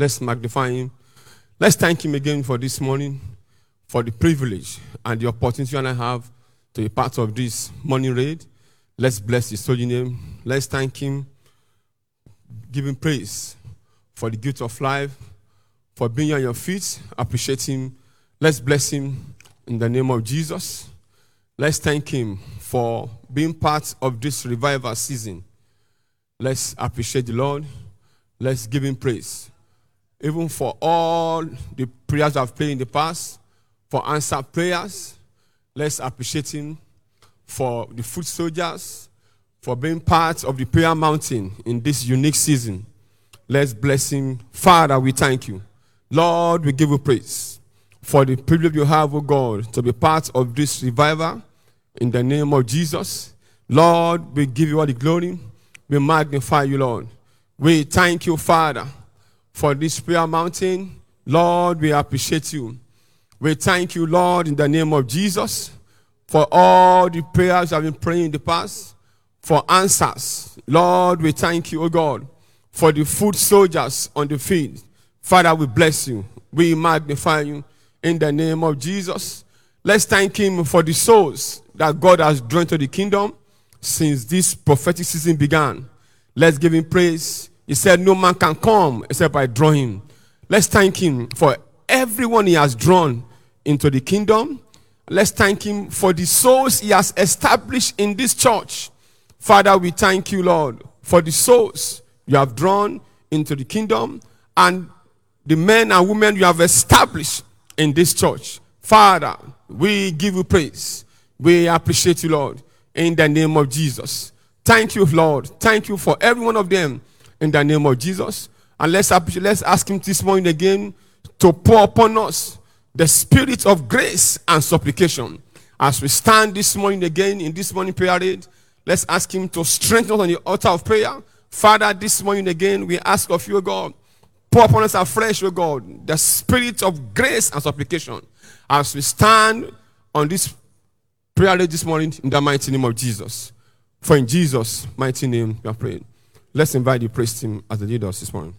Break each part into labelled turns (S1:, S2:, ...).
S1: Let's magnify him. Let's thank him again for this morning, for the privilege and the opportunity I have to be part of this morning raid. Let's bless his holy name. Let's thank him, give him praise for the gift of life, for being on your feet. Appreciate him. Let's bless him in the name of Jesus. Let's thank him for being part of this revival season. Let's appreciate the Lord. Let's give him praise. Even for all the prayers I've prayed in the past, for answered prayers, let's appreciate him for the foot soldiers, for being part of the prayer mountain in this unique season. Let's bless him. Father, we thank you. Lord, we give you praise for the privilege you have, oh God, to be part of this revival in the name of Jesus. Lord, we give you all the glory. We magnify you, Lord. We thank you, Father, for this prayer mountain. Lord, we appreciate you. We thank you, Lord, in the name of Jesus, for all the prayers I've been praying in the past, for answers. Lord, we thank you, oh God, for the foot soldiers on the field. Father, we bless you. We magnify you in the name of Jesus. Let's thank him for the souls that God has drawn to the kingdom since this prophetic season began. Let's give him praise. He said, No man can come except by drawing. Let's thank him for everyone he has drawn into the kingdom. Let's thank him for the souls he has established in this church. Father, we thank you, Lord, for the souls you have drawn into the kingdom and the men and women you have established in this church. Father, we give you praise. We appreciate you, Lord, in the name of Jesus. Thank you, Lord. Thank you for every one of them in the name of Jesus. And let's, let's ask Him this morning again to pour upon us the spirit of grace and supplication. As we stand this morning again in this morning prayer let's ask Him to strengthen us on the altar of prayer. Father, this morning again, we ask of you, God, pour upon us afresh, O God, the spirit of grace and supplication as we stand on this prayer this morning in the mighty name of Jesus. For in Jesus' mighty name we are praying. Let's invite the praise team as the leaders this morning.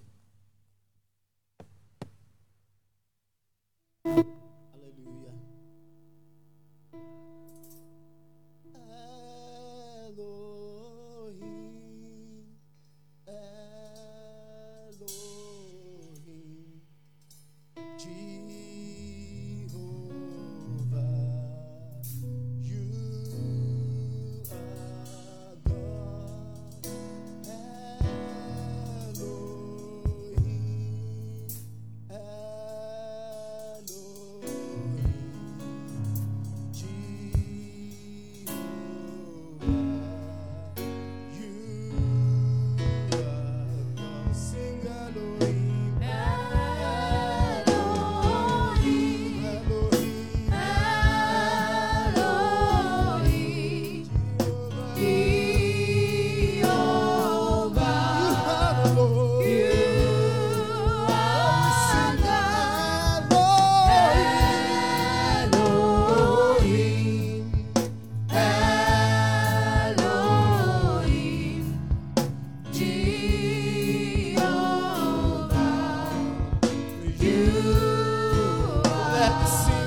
S2: Let the sea.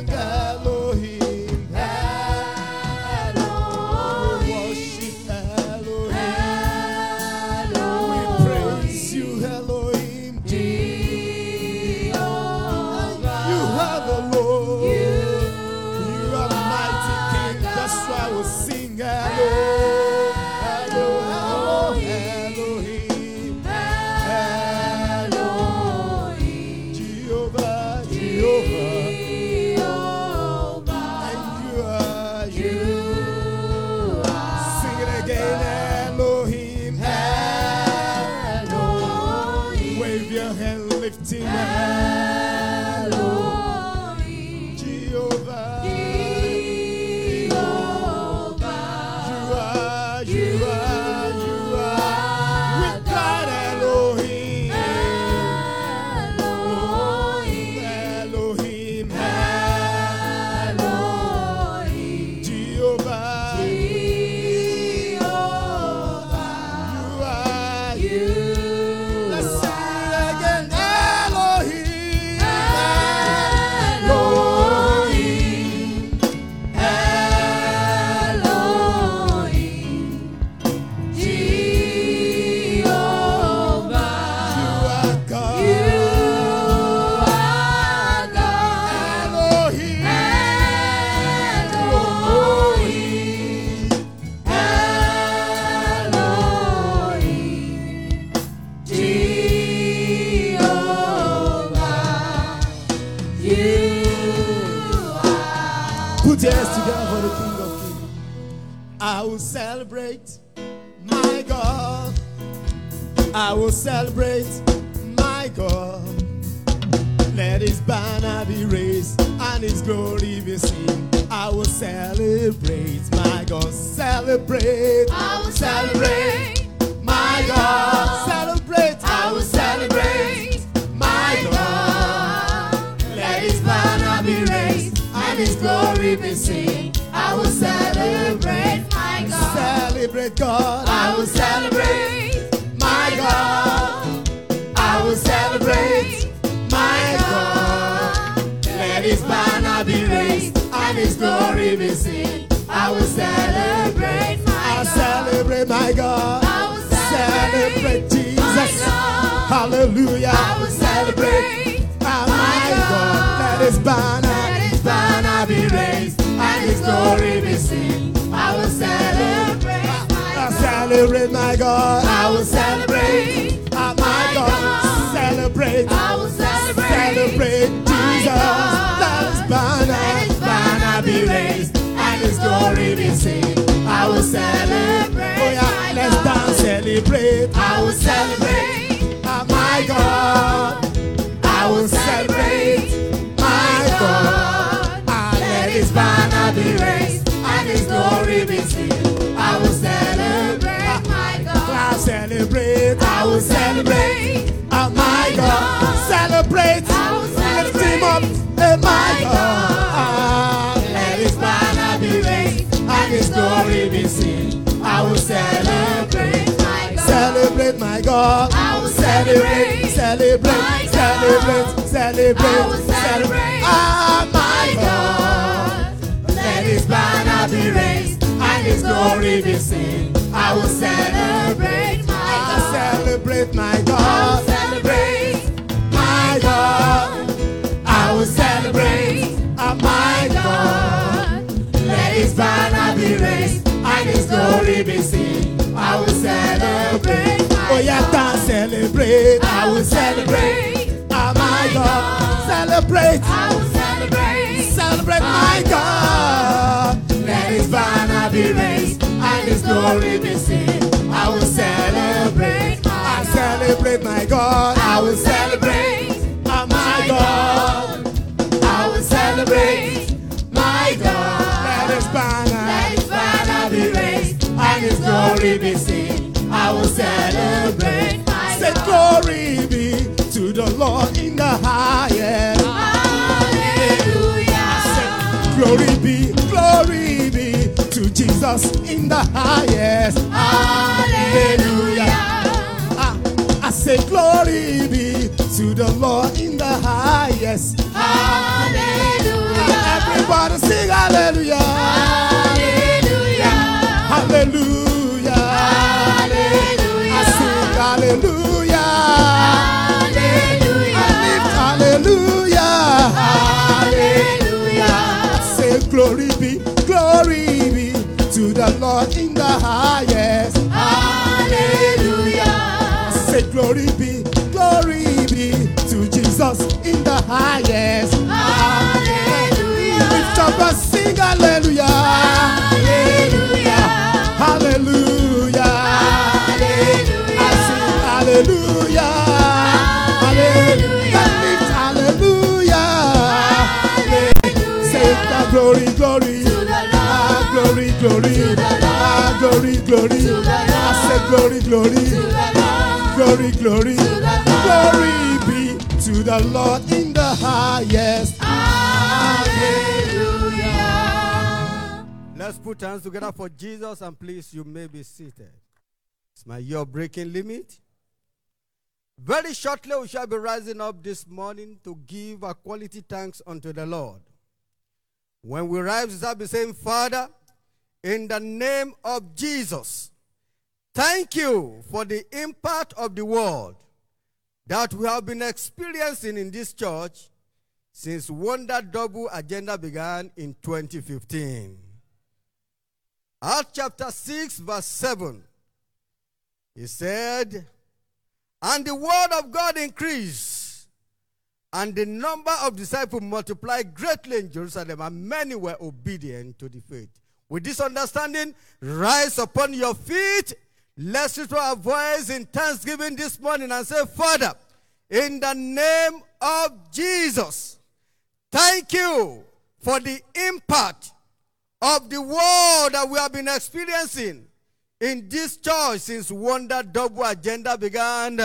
S2: My
S3: I will
S2: God. celebrate My
S3: God. I will celebrate
S2: Ah, my God. Let his banner
S3: be raised and his glory be seen. I will celebrate
S2: Oh, yeah,
S3: God.
S2: celebrate.
S3: I will celebrate
S2: Ah, my God.
S3: Celebrate. I will celebrate
S2: Celebrate my God.
S3: Let his banner be raised and his glory be seen. I will celebrate.
S2: Celebrate my God.
S3: I will
S2: celebrate
S3: my God. I will celebrate
S2: my God.
S3: Let his banner. Let his banner be raised and his glory be seen. I will celebrate my
S2: Say
S3: God.
S2: glory be to the Lord in the highest.
S3: Hallelujah.
S2: Glory be, glory be to Jesus in the highest.
S3: Hallelujah.
S2: Say glory be to the Lord in the highest.
S3: Hallelujah.
S2: Everybody sing hallelujah.
S3: Hallelujah.
S2: Hallelujah. I sing hallelujah. I lift hallelujah. Say glory be, glory be to the Lord in Jesus in the highest. Hallelujah. Lift up and sing hallelujah. Hallelujah. I sing hallelujah. Hallelujah. Lift hallelujah. Say the glory, glory. Ah, glory, glory. Ah, glory, glory. I say glory, glory. Glory, glory. Glory be to the Lord in the highest. Hallelujah. Let's put hands together for Jesus and please you may be seated. It's my year breaking limit. Very shortly we shall be rising up this morning to give our quality thanks unto the Lord. When we rise, we shall be saying, Father, in the name of Jesus, thank you for the impact of the word that we have been experiencing in this church since Wonder Double Agenda began in 2015. Acts chapter 6, verse 7. He said, And the word of God increased, and the number of disciples multiplied greatly in Jerusalem, and many were obedient to the faith.
S4: With this understanding, rise upon your feet. Let's lift our voice in thanksgiving this morning and say, Father, in the name of Jesus, thank you for the impact of the world that we have been experiencing in this church since Wonder Double Agenda began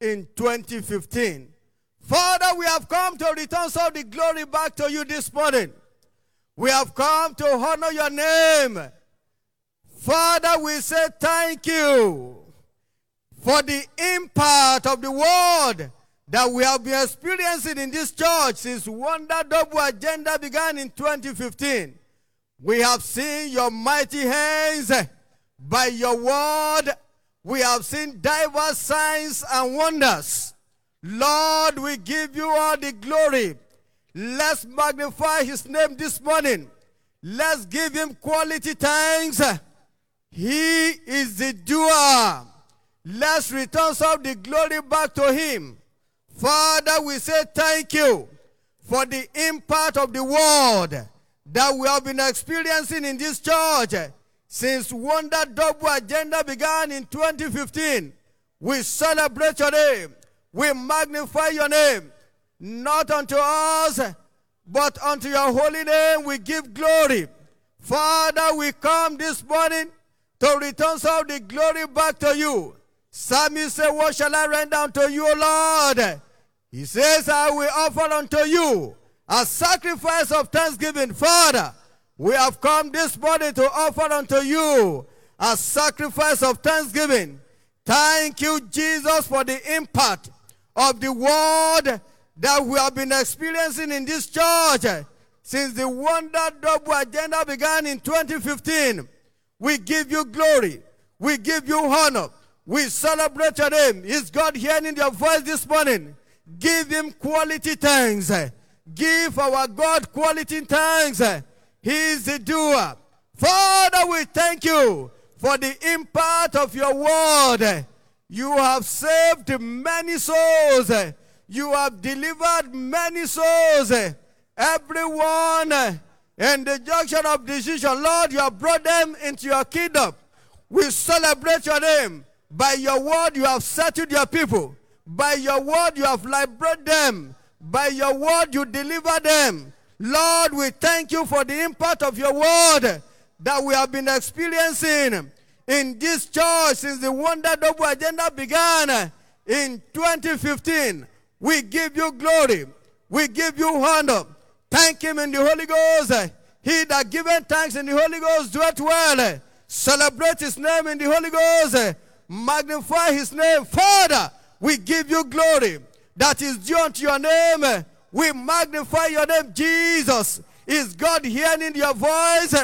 S4: in 2015. Father, we have come to return some of the glory back to you this morning. We have come to honor your name. Father, we say thank you for the impact of the word that we have been experiencing in this church since Wonder Double Agenda began in 2015. We have seen your mighty hands by your word. We have seen diverse signs and wonders. Lord, we give you all the glory. Let's magnify his name this morning. Let's give him quality thanks. He is the doer. Let's return some of the glory back to him. Father, we say thank you for the impact of the word that we have been experiencing in this church since Wonder Double Agenda began in 2015. We celebrate your name. We magnify your name. Not unto us, but unto your holy name we give glory. Father, we come this morning to return some of the glory back to you. Psalmist said, What shall I render unto you, O Lord? He says, I will offer unto you a sacrifice of thanksgiving. Father, we have come this morning to offer unto you a sacrifice of thanksgiving. Thank you, Jesus, for the impact of the word that we have been experiencing in this church since the Wonder Double Agenda began in 2015. We give you glory. We give you honor. We celebrate your name. Is God hearing your voice this morning? Give him quality thanks. Give our God quality thanks. He is the doer. Father, we thank you for the impact of your word. You have saved many souls. You have delivered many souls. Everyone in the junction of decision, Lord, you have brought them into your kingdom. We celebrate your name. By your word, you have settled your people. By your word, you have liberated them. By your word, you deliver them. Lord, we thank you for the impact of your word that we have been experiencing in this church since the Wonder Double Agenda began in 2015. We give you glory. We give you honor. Thank him in the Holy Ghost. He that giveth thanks in the Holy Ghost doeth well. Celebrate his name in the Holy Ghost. Magnify his name. Father, we give you glory that is due unto your name. We magnify your name, Jesus. Is God hearing your voice?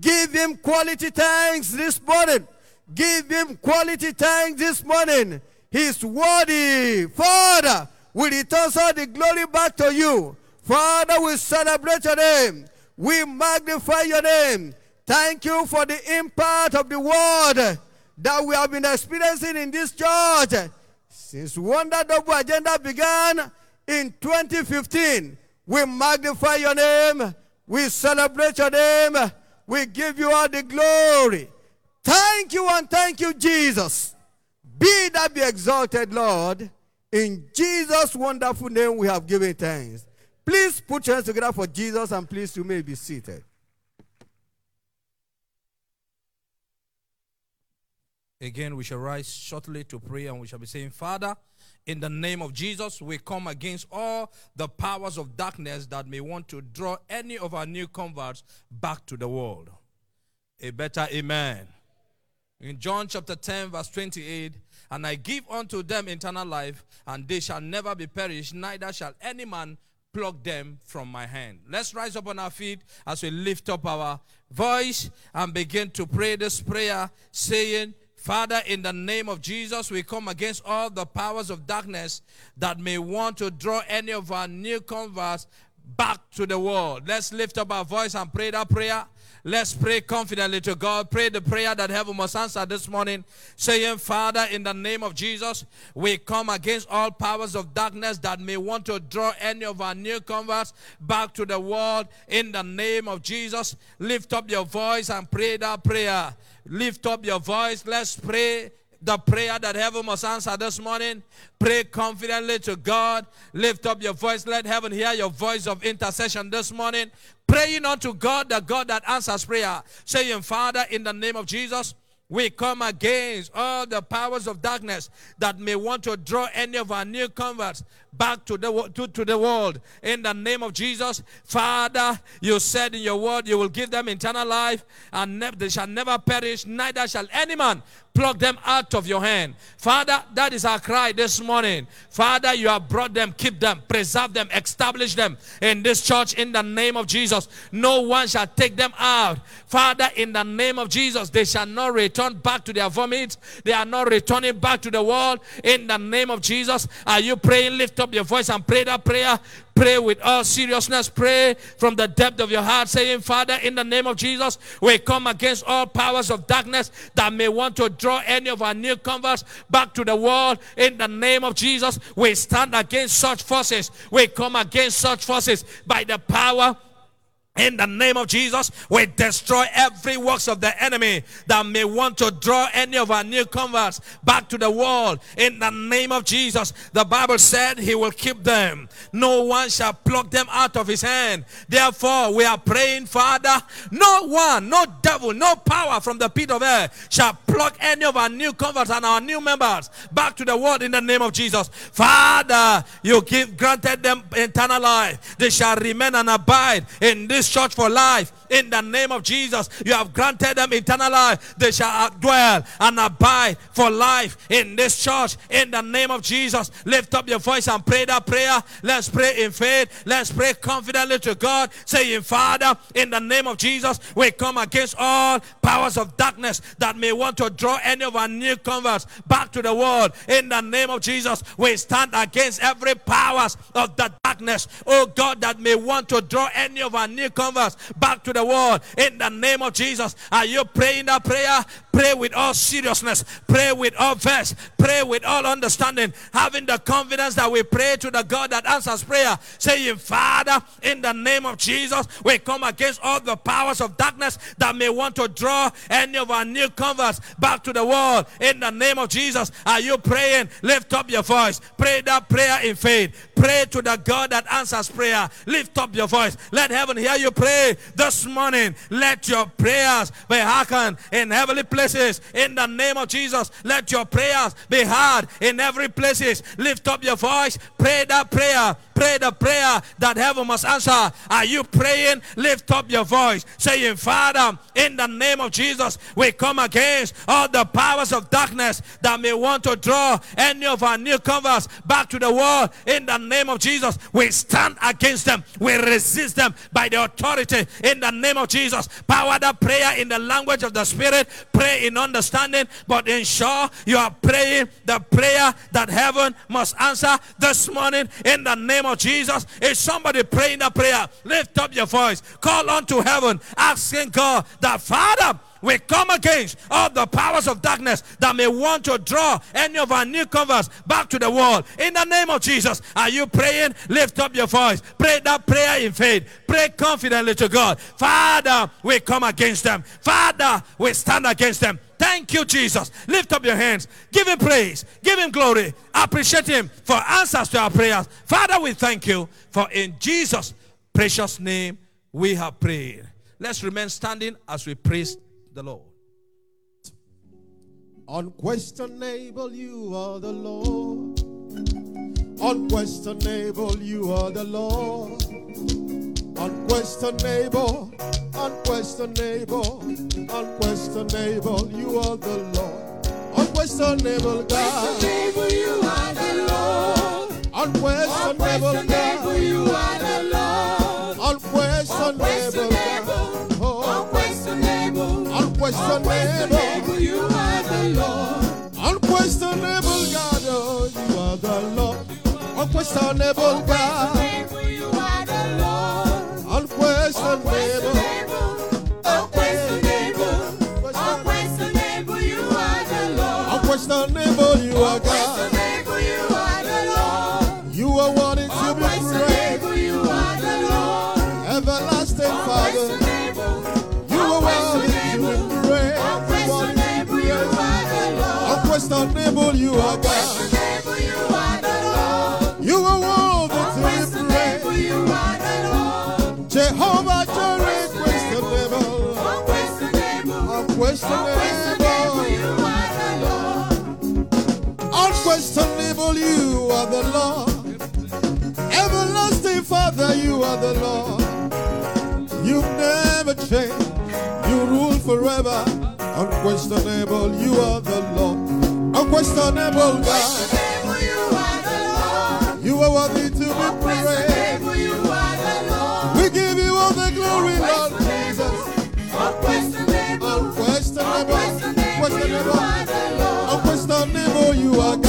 S4: Give him quality thanks this morning. Give him quality thanks this morning. He's worthy. Father, we return all the glory back to you. Father, we celebrate your name. We magnify your name. Thank you for the impact of the word that we have been experiencing in this church since Wonder Double Agenda began in 2015. We magnify your name. We celebrate your name. We give you all the glory. Thank you and thank you, Jesus. Be that be exalted, Lord. In Jesus' wonderful name, we have given thanks. Please put your hands together for Jesus and please you may be seated.
S5: Again, we shall rise shortly to pray and we shall be saying, Father, in the name of Jesus, we come against all the powers of darkness that may want to draw any of our new converts back to the world. A better amen. In John chapter 10, verse 28, and I give unto them eternal life, and they shall never be perished, neither shall any man pluck them from my hand. Let's rise up on our feet as we lift up our voice and begin to pray this prayer, saying, Father, in the name of Jesus, we come against all the powers of darkness that may want to draw any of our new converts back to the world. Let's lift up our voice and pray that prayer. Let's pray confidently to God. Pray the prayer that heaven must answer this morning, saying, Father, in the name of Jesus, we come against all powers of darkness that may want to draw any of our new converts back to the world. In the name of Jesus, lift up your voice and pray that prayer. Lift up your voice. Let's pray the prayer that heaven must answer this morning. Pray confidently to God. Lift up your voice. Let heaven hear your voice of intercession this morning. Praying unto God, the God that answers prayer. Saying, Father, in the name of Jesus, we come against all the powers of darkness that may want to draw any of our new converts back to the, to, to the world. In the name of Jesus, Father, you said in your word you will give them eternal life and ne- they shall never perish, neither shall any man pluck them out of your hand. Father, that is our cry this morning. Father, you have brought them, keep them, preserve them, establish them in this church in the name of Jesus. No one shall take them out. Father, in the name of Jesus, they shall not return back to their vomit. They are not returning back to the world in the name of Jesus. Are you praying? Lift up your voice and pray that prayer. Pray with all seriousness. Pray from the depth of your heart, saying, Father, in the name of Jesus, we come against all powers of darkness that may want to draw any of our new converts back to the world. In the name of Jesus, we stand against such forces. We come against such forces by the power in the name of Jesus, we destroy every works of the enemy that may want to draw any of our new converts back to the world. In the name of Jesus, the Bible said he will keep them. No one shall pluck them out of his hand. Therefore, we are praying, Father, no one, no devil, no power from the pit of hell shall pluck any of our new converts and our new members back to the world in the name of Jesus. Father, you give granted them eternal life. They shall remain and abide in this church for life. In the name of Jesus, you have granted them eternal life. They shall dwell and abide for life in this church. In the name of Jesus, lift up your voice and pray that prayer. Let's pray in faith. Let's pray confidently to God, saying, Father, in the name of Jesus, we come against all powers of darkness that may want to draw any of our new converts back to the world. In the name of Jesus, we stand against every powers of the darkness, oh God, that may want to draw any of our new converts back to the world. In the name of Jesus, are you praying that prayer? Pray with all seriousness, pray with all verse, pray with all understanding, having the confidence that we pray to the God that answers prayer, saying, Father, in the name of Jesus, we come against all the powers of darkness that may want to draw any of our new converts back to the world. In the name of Jesus, are you praying? Lift up your voice, pray that prayer in faith, pray to the God that answers prayer. Lift up your voice, let heaven hear you pray this morning. Let your prayers be hearkened in heavenly places. In the name of Jesus, let your prayers be heard in every places. Lift up your voice, pray that prayer. Pray the prayer that heaven must answer. Are you praying? Lift up your voice, saying, Father, in the name of Jesus, we come against all the powers of darkness that may want to draw any of our newcomers back to the world. In the name of Jesus, we stand against them. We resist them by the authority in the name of Jesus. Power the prayer in the language of the Spirit. Pray in understanding, but ensure you are praying the prayer that heaven must answer this morning in the name of Jesus. Is somebody praying that prayer? Lift up your voice. Call unto heaven, asking God that Father. We come against all the powers of darkness that may want to draw any of our new newcomers back to the world. In the name of Jesus, are you praying? Lift up your voice. Pray that prayer in faith. Pray confidently to God. Father, we come against them. Father, we stand against them. Thank you, Jesus. Lift up your hands. Give him praise. Give him glory. Appreciate him for answers to our prayers. Father, we thank you for in Jesus' precious name we have prayed. Let's remain standing as we praise the Lord.
S6: Unquestionable, you are the Lord. Unquestionable, you are the Lord. Unquestionable, unquestionable, unquestionable, you are the Lord. Unquestionable God,
S2: Unquestionable, you are the Lord.
S6: unquestionable God,
S2: you are the Lord.
S6: unquestionable God, oh,
S2: Unquestionable,
S6: unquestionable,
S2: unquestionable, you are the Lord.
S6: unquestionable God, oh, you are the Lord. Unquestionable God.
S2: Are.
S7: You are worthy to be praised. Jehovah Jireh, questionable. Unquestionable. Unquestionable, you are the Lord. Everlasting Father, you are the Lord. You've never changed. You rule forever. Unquestionable, you are the Lord. Unquestionable God. You are worthy to be praised. I questionable you are the lord We give you all the glory, Lord Jesus. Unquestionable, unquestionable, unquestionable, you are God.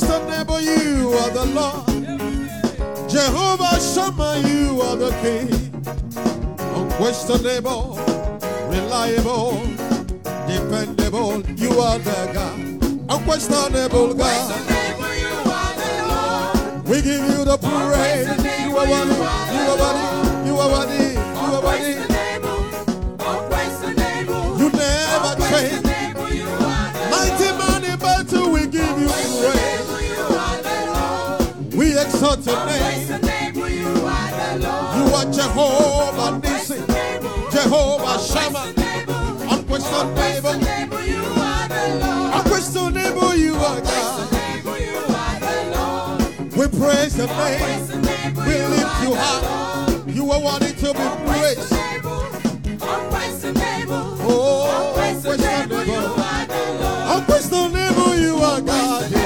S7: Unquestionable, you are the Lord. Jehovah Shammah, you are the King. Unquestionable, reliable, dependable, you are the God. Unquestionable God. We give you the praise. You are worthy, you are worthy, you are worthy, you are worthy. Exalt your name. You are the Lord. You are Jehovah Nissi, Jehovah Shammah, unquestionable, unquestionable. You are God. We praise your name. We lift you high. You are worthy to be praised. Oh, unquestionable, unquestionable. You are God.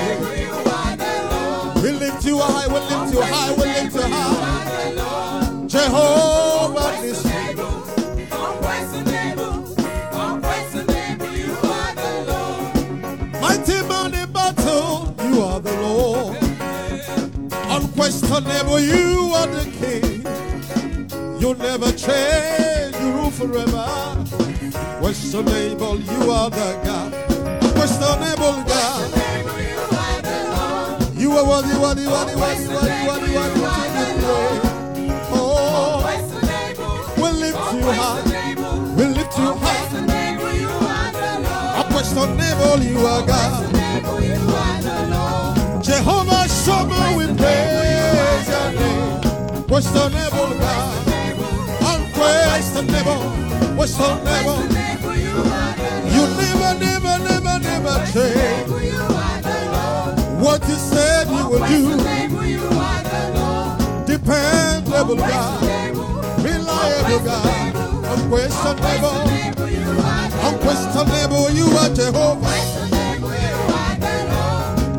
S7: High. We lift you high. We lift you high. Jehovah Nissi. Mighty in battle, you are the Lord. Unquestionable, you are the King. You never change, you rule forever. Questionable, you are the God. Unquestionable God. You are worthy, worthy, worthy, worthy, worthy, worthy, worthy to be praised. Oh, we lift you high. We lift you high. Unquestionable, you are God. Jehovah Shammah, we praise your name. Questionable God, unquestionable, questionable. You never, never, never, never change. What you said you will do, dependable God, reliable God, unquestionable, unquestionable. You are Jehovah.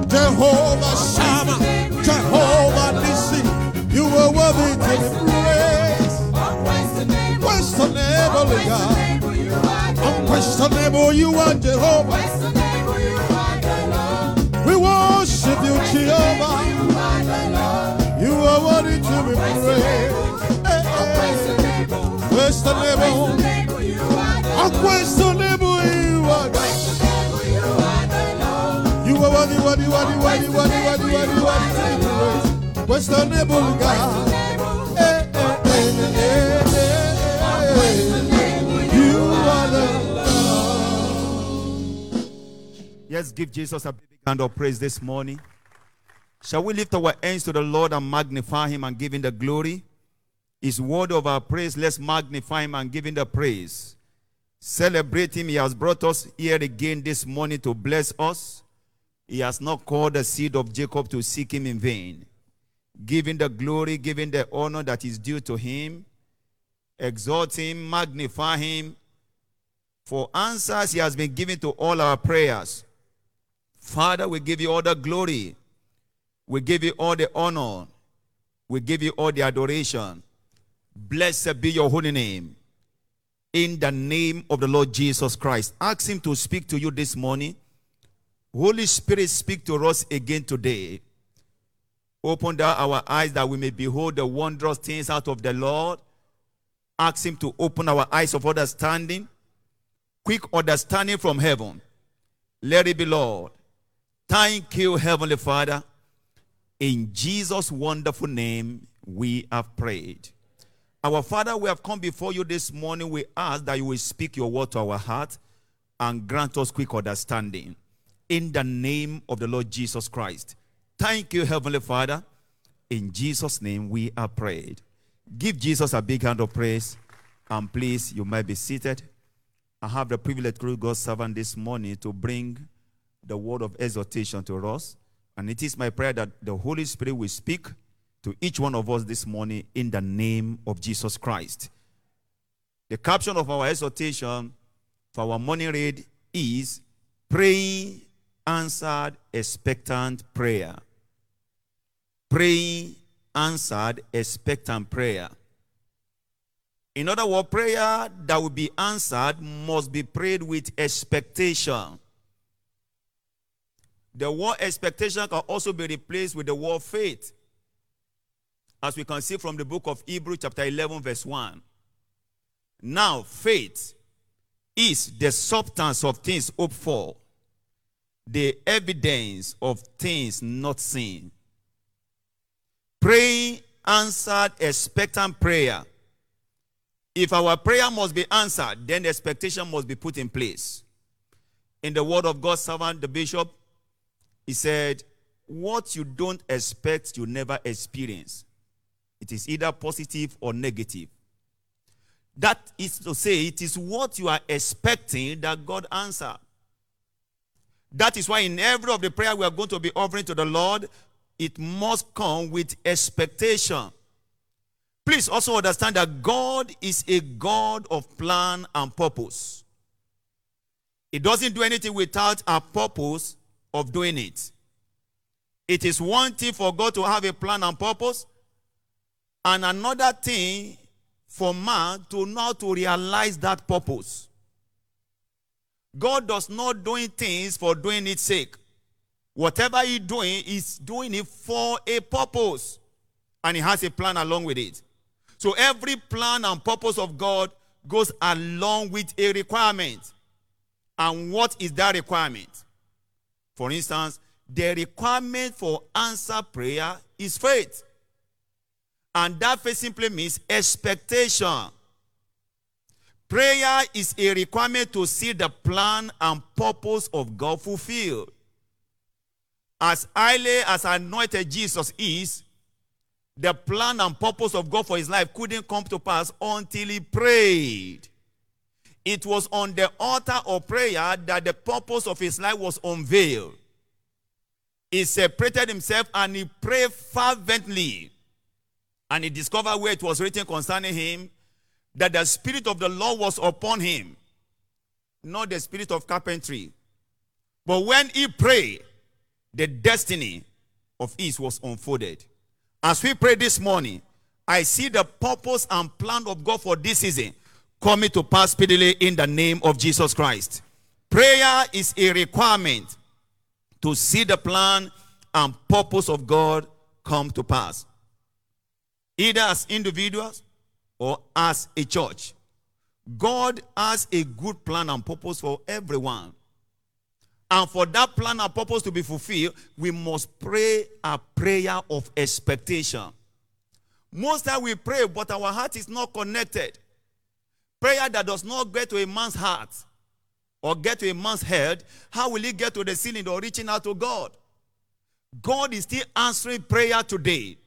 S7: Jehovah Shammah, Jehovah Nissi, you are worthy to be praised. Questionable God, unquestionable, you are Jehovah. You, Jehovah. You are worthy to be praised. Questionable, unquestionable, you are God. You are worthy, worthy, worthy, worthy, worthy, worthy, worthy, worthy to be praised. Questionable God. You are the
S8: Let's give Jesus a big hand of praise this morning. Shall we lift our hands to the Lord and magnify him and give him the glory? His word of our praise, let's magnify him and give him the praise. Celebrate him. He has brought us here again this morning to bless us. He has not called the seed of Jacob to seek him in vain. Him the glory, him the honor that is due to him. exalt him, magnify him for answers he has been given to all our prayers. Father, we give you all the glory. We give you all the honor. We give you all the adoration. Blessed be your holy name. In the name of the Lord Jesus Christ. Ask him to speak to you this morning. Holy Spirit, speak to us again today. Open our eyes that we may behold the wondrous things out of the Lord. Ask him to open our eyes of understanding. Quick understanding from heaven. Let it be, Lord. Thank you, Heavenly Father. In Jesus' wonderful name, we have prayed. Our Father, we have come before you this morning. We ask that you will speak your word to our heart and grant us quick understanding. In the name of the Lord Jesus Christ. Thank you, Heavenly Father. In Jesus' name, we are prayed. Give Jesus a big hand of praise. And please, you might be seated. I have the privilege, through God's servant, this morning to bring the word of exhortation to us. And it is my prayer that the Holy Spirit will speak to each one of us this morning in the name of Jesus Christ. The caption of our exhortation for our morning read is Praying Answered Expectant Prayer. Praying Answered Expectant Prayer. In other words, prayer that will be answered must be prayed with expectation. The word expectation can also be replaced with the word faith. As we can see from the book of Hebrews, chapter 11, verse 1. Now, faith is the substance of things hoped for, the evidence of things not seen. Praying answered expectant prayer. If our prayer must be answered, then the expectation must be put in place. In the word of God's servant, the bishop, he said, What you don't expect, you never experience. It is either positive or negative. That is to say, it is what you are expecting that God answer. That is why in every of the prayer we are going to be offering to the Lord, it must come with expectation. Please also understand that God is a God of plan and purpose. He doesn't do anything without a purpose of doing it. It is one thing for God to have a plan and purpose, and another thing for man to how to realize that purpose. God does not doing things for doing its sake. Whatever He's doing, is doing it for a purpose. And He has a plan along with it. So every plan and purpose of God goes along with a requirement. And what is that requirement? For instance, the requirement for answer prayer is faith. And that faith simply means expectation. Prayer is a requirement to see the plan and purpose of God fulfilled. As highly as anointed Jesus is, the plan and purpose of God for his life couldn't come to pass until he prayed. It was on the altar of prayer that the purpose of his life was unveiled. He separated himself and he prayed fervently. And he discovered where it was written concerning him that the Spirit of the Lord was upon him, not the spirit of carpentry. But when he prayed, the destiny of his was unfolded. As we pray this morning, I see the purpose and plan of God for this season coming to pass speedily in the name of Jesus Christ. Prayer is a requirement to see the plan and purpose of God come to pass. Either as individuals or as a church. God has a good plan and purpose for everyone. And for that plan and purpose to be fulfilled, we must pray a prayer of expectation. Most time we pray, but our heart is not connected. Prayer that does not get to a man's heart or get to a man's head, how will he get to the ceiling or reaching out to God? God is still answering prayer today.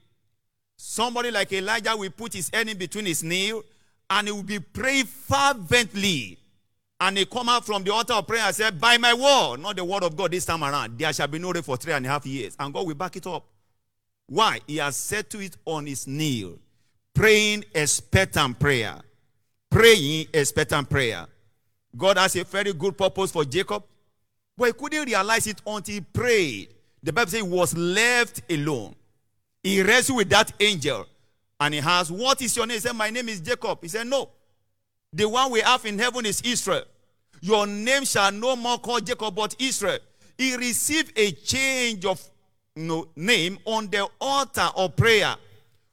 S8: Somebody like Elijah will put his hand in between his knee and he will be praying fervently. And he come out from the altar of prayer and said, By my word, not the word of God this time around, there shall be no rain for three and a half years. And God will back it up. Why? He has said to it on his knee, praying expectant prayer. Praying expectant prayer. God has a very good purpose for Jacob, but he couldn't realize it until he prayed. The Bible says he was left alone. He wrestled with that angel and he asked, What is your name? He said, My name is Jacob. He said, No. The one we have in heaven is Israel. Your name shall no more call Jacob, but Israel. He received a change of no, name on the altar of prayer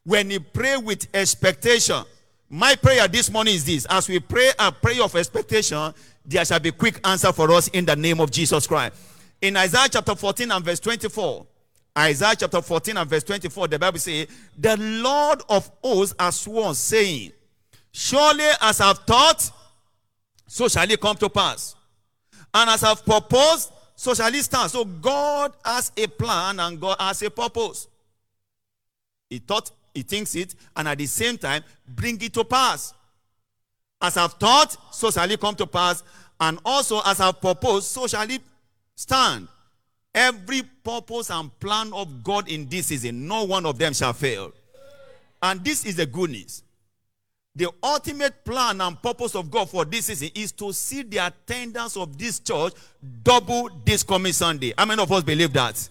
S8: when he prayed with expectation. My prayer this morning is this as we pray a prayer of expectation, there shall be quick answer for us in the name of Jesus Christ. In Isaiah chapter 14 and verse 24, Isaiah chapter 14 and verse 24, the Bible says, The Lord of hosts has sworn, saying, Surely as I've thought, so shall it come to pass. And as I've proposed, so shall it stand. So God has a plan and God has a purpose. He thought, he thinks it, and at the same time, bring it to pass. As I've thought, so shall it come to pass. And also, as I've proposed, so shall it stand. Every purpose and plan of God in this season, no one of them shall fail. And this is the good news. The ultimate plan and purpose of God for this season is to see the attendance of this church double this coming Sunday. How many of us believe that?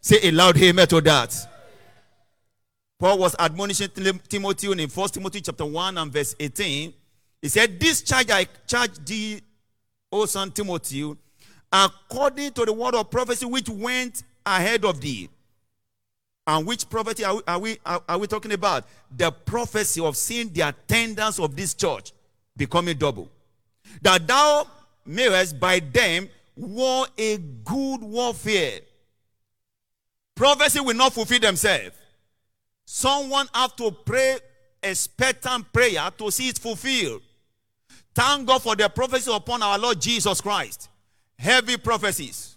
S8: Say a loud amen to that. Paul was admonishing Timothy in 1 Timothy chapter 1 and verse 18. He said, This charge I charge thee, O son Timothy, according to the word of prophecy which went ahead of thee. And which prophecy are we, are we, are, we talking about? The prophecy of seeing the attendance of this church becoming double. That thou mayest by them war a good warfare. Prophecy will not fulfill themselves. Someone have to pray expectant prayer to see it fulfilled. Thank God for the prophecy upon our Lord Jesus Christ. Heavy prophecies.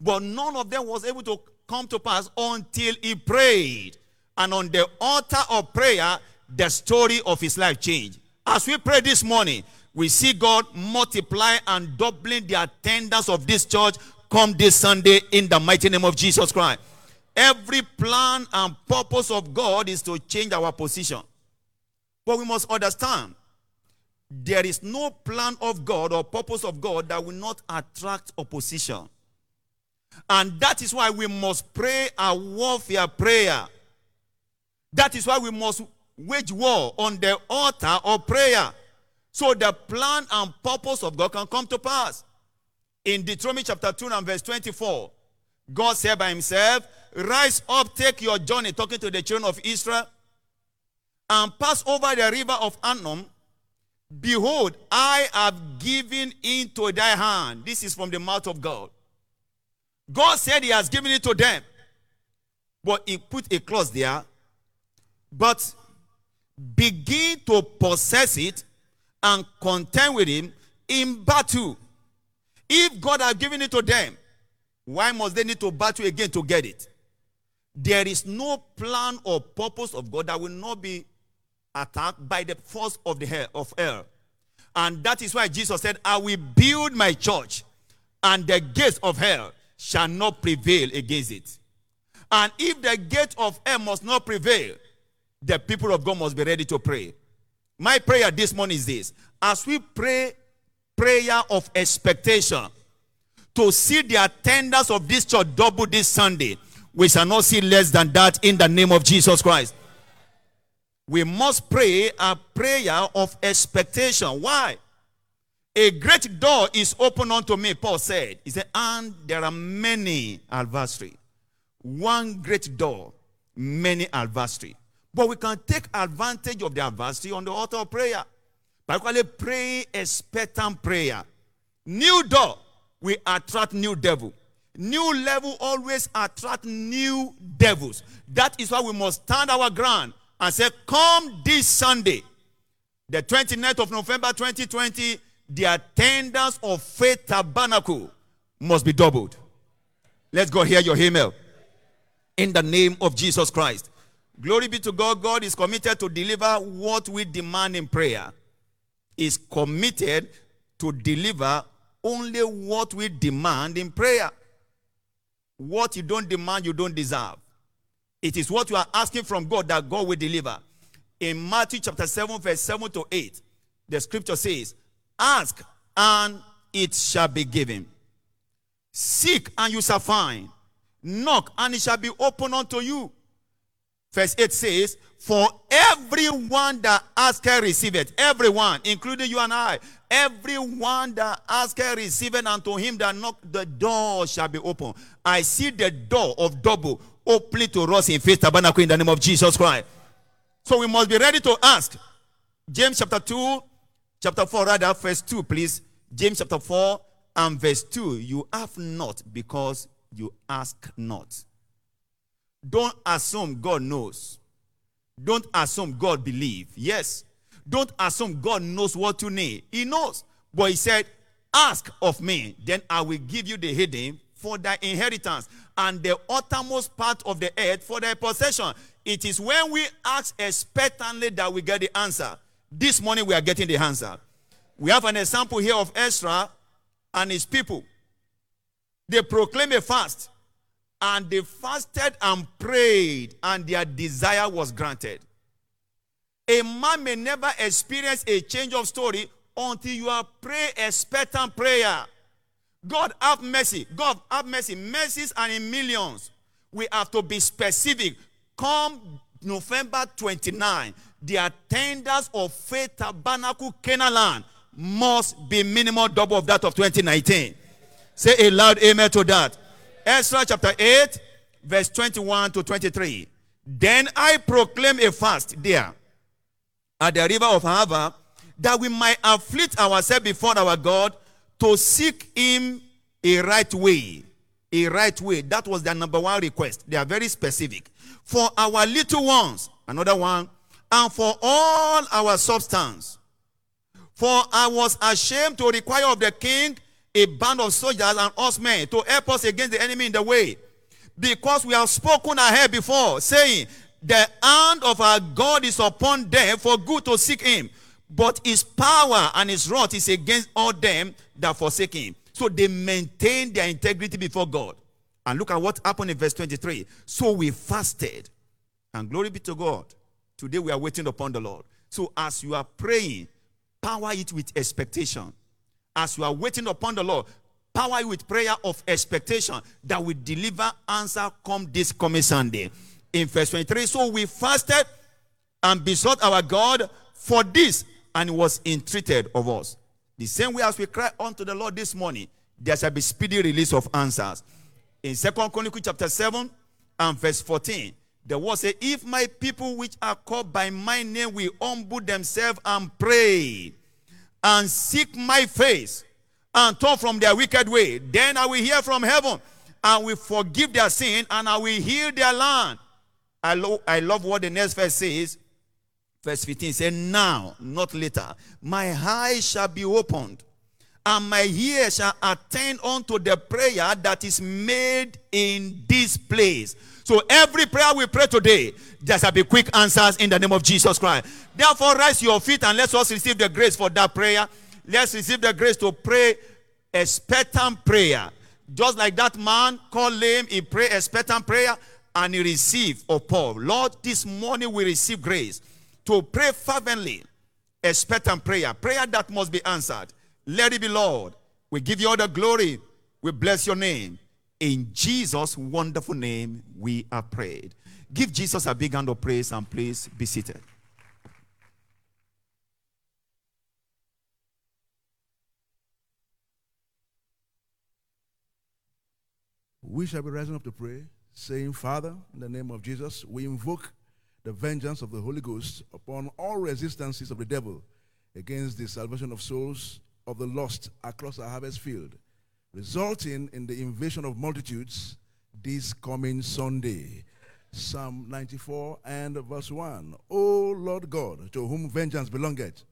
S8: But none of them was able to come to pass until he prayed. And on the altar of prayer, the story of his life changed. As we pray this morning, we see God multiply and doubling the attendance of this church come this Sunday in the mighty name of Jesus Christ. Every plan and purpose of God is to change our position. But we must understand there is no plan of God or purpose of God that will not attract opposition. And that is why we must pray a warfare prayer. That is why we must wage war on the altar of prayer. So the plan and purpose of God can come to pass. In Deuteronomy chapter 2 and verse 24, God said by himself, Rise up, take your journey, talking to the children of Israel, and pass over the river of Arnon. Behold, I have given into thy hand. This is from the mouth of God. God said he has given it to them. But he put a clause there. But begin to possess it and contend with him in battle. If God has given it to them, why must they need to battle again to get it? There is no plan or purpose of God that will not be attacked by the force of the hell of hell. And that is why Jesus said, I will build my church, and the gates of hell shall not prevail against it. And if the gate of hell must not prevail, the people of God must be ready to pray. My prayer this morning is this as we pray prayer of expectation to see the attendance of this church double this Sunday, we shall not see less than that in the name of Jesus Christ. We must pray a prayer of expectation. Why? A great door is open unto me, Paul said. He said, and there are many adversary. One great door, many adversary. But we can take advantage of the adversary on the altar of prayer. Particularly pray expectant prayer. New door will attract new devil. New level always attract new devils. That is why we must stand our ground and say, Come this Sunday, the 29th of November 2020, the attendance of Faith Tabernacle must be doubled. Let's go hear your email. In the name of Jesus Christ. Glory be to God. God is committed to deliver what we demand in prayer. Is committed to deliver only what we demand in prayer. What you don't demand, you don't deserve. It is what you are asking from God that God will deliver. In Matthew chapter 7, verse 7 to 8, The scripture says, Ask and it shall be given. Seek and you shall find. Knock and it shall be opened unto you. Verse 8 says, For everyone that asketh receiveth, everyone, including you and I, everyone that asketh receiveth, and to him that knock, the door shall be open. I see the door of double openly to us in faith tabernacle in the name of Jesus Christ. So we must be ready to ask. James chapter 2, chapter 4, rather, verse 2, please. James chapter 4 and verse 2. You have not because you ask not. Don't assume God knows. Don't assume God believe. Yes. Don't assume God knows what you need. He knows. But he said, ask of me, then I will give you the hidden for thy inheritance and the uttermost part of the earth for thy possession. It is when we ask expectantly that we get the answer. This morning we are getting the answer. We have an example here of Ezra and his people. They proclaim a fast and they fasted and prayed, and their desire was granted. A man may never experience a change of story until you are pray expectant prayer. God have mercy. God have mercy. Mercies are in millions. We have to be specific. Come November 29, the attendance of Faith Tabernacle Canaan must be minimum double of that of 2019. Say a loud amen to that. Ezra chapter 8, verse 21 to 23. Then I proclaim a fast there at the river of Ahava that we might afflict ourselves before our God to seek him a right way. A right way. That was their number one request. They are very specific. For our little ones, another one, and for all our substance. For I was ashamed to require of the king a band of soldiers and horsemen to help us against the enemy in the way. Because we have spoken ahead before, saying, The hand of our God is upon them for good to seek him. But his power and his wrath is against all them that forsake him. So they maintain their integrity before God. And look at what happened in verse 23. So we fasted. And glory be to God. Today we are waiting upon the Lord. So as you are praying, power it with expectation as you are waiting upon the Lord, power you with prayer of expectation that will deliver answer come this coming Sunday. In verse 23, so we fasted and besought our God for this, and was entreated of us. The same way as we cry unto the Lord this morning, there shall be speedy release of answers. In Second Chronicles chapter 7 and verse 14, the word says, If my people which are called by my name will humble themselves and pray and seek my face and turn from their wicked way. Then I will hear from heaven and will forgive their sin and I will heal their land. I, lo- I love what the next verse says. Verse 15 says, Now, not later, my eyes shall be opened and my ears shall attend unto the prayer that is made in this place. So every prayer we pray today, there shall be quick answers in the name of Jesus Christ. Therefore, rise your feet and let us receive the grace for that prayer. Let's receive the grace to pray a expectant prayer. Just like that man called lame, he prayed expectant prayer and he received of Paul. Lord, this morning we receive grace to pray fervently, expectant prayer, prayer that must be answered. Let it be, Lord. We give you all the glory. We bless your name. In Jesus' wonderful name, we are prayed. Give Jesus a big hand of praise and please be seated.
S6: We shall be rising up to pray, saying, Father, in the name of Jesus, we invoke the vengeance of the Holy Ghost upon all resistances of the devil against the salvation of souls of the lost across our harvest field, resulting in the invasion of multitudes this coming Sunday. Psalm 94 and verse 1. O Lord God, to whom vengeance belongeth,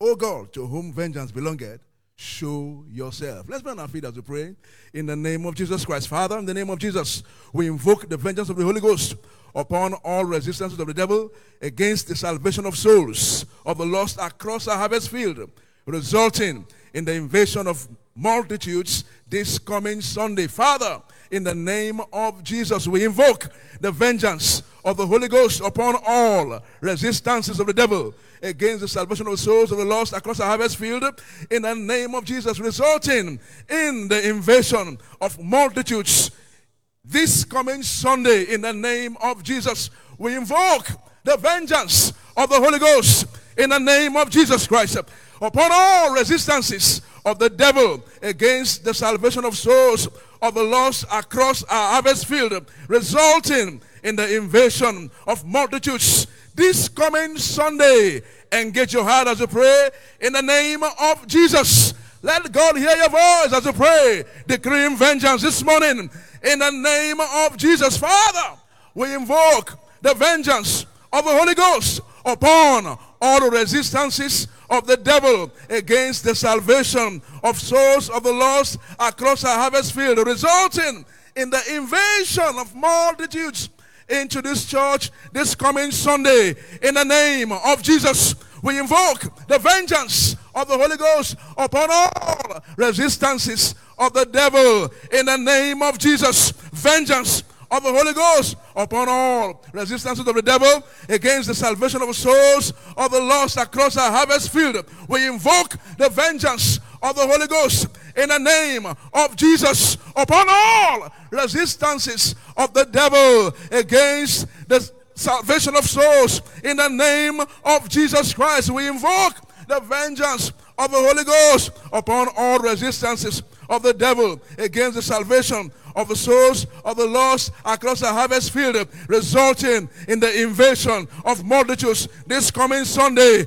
S6: O God, to whom vengeance belongeth, show yourself. Let's burn our feet as we pray. In the name of Jesus Christ. Father, in the name of Jesus, we invoke the vengeance of the Holy Ghost upon all resistances of the devil against the salvation of souls of the lost across our harvest field, resulting in the invasion of
S9: multitudes this coming Sunday. Father, in the name of Jesus, we invoke the vengeance of the Holy Ghost upon all resistances of the devil against the salvation of souls of the lost across the harvest field in the name of Jesus, resulting in the invasion of multitudes this coming Sunday in the name of Jesus. We invoke the vengeance of the Holy Ghost in the name of Jesus Christ upon all resistances of the devil against the salvation of souls of the lost across our harvest field, resulting in the invasion of multitudes this coming Sunday. Engage your heart as you pray in the name of Jesus. Let God hear your voice as you pray, decreeing vengeance this morning in the name of Jesus. Father, we invoke the vengeance of the Holy Ghost upon all resistances of the devil against the salvation of souls of the lost across our harvest field, resulting in the invasion of multitudes into this church this coming Sunday. In the name of Jesus, we invoke the vengeance of the Holy Ghost upon all resistances of the devil. In the name of Jesus, vengeance of the Holy Ghost upon all resistances of the devil against the salvation of souls of the lost across our harvest field. We invoke the vengeance of the Holy Ghost in the name of Jesus upon all resistances of the devil against the salvation of souls in the name of Jesus Christ. We invoke the vengeance of the Holy Ghost upon all resistances of the devil against the salvation of the souls of the lost across the harvest field, resulting in the invasion of multitudes this coming Sunday.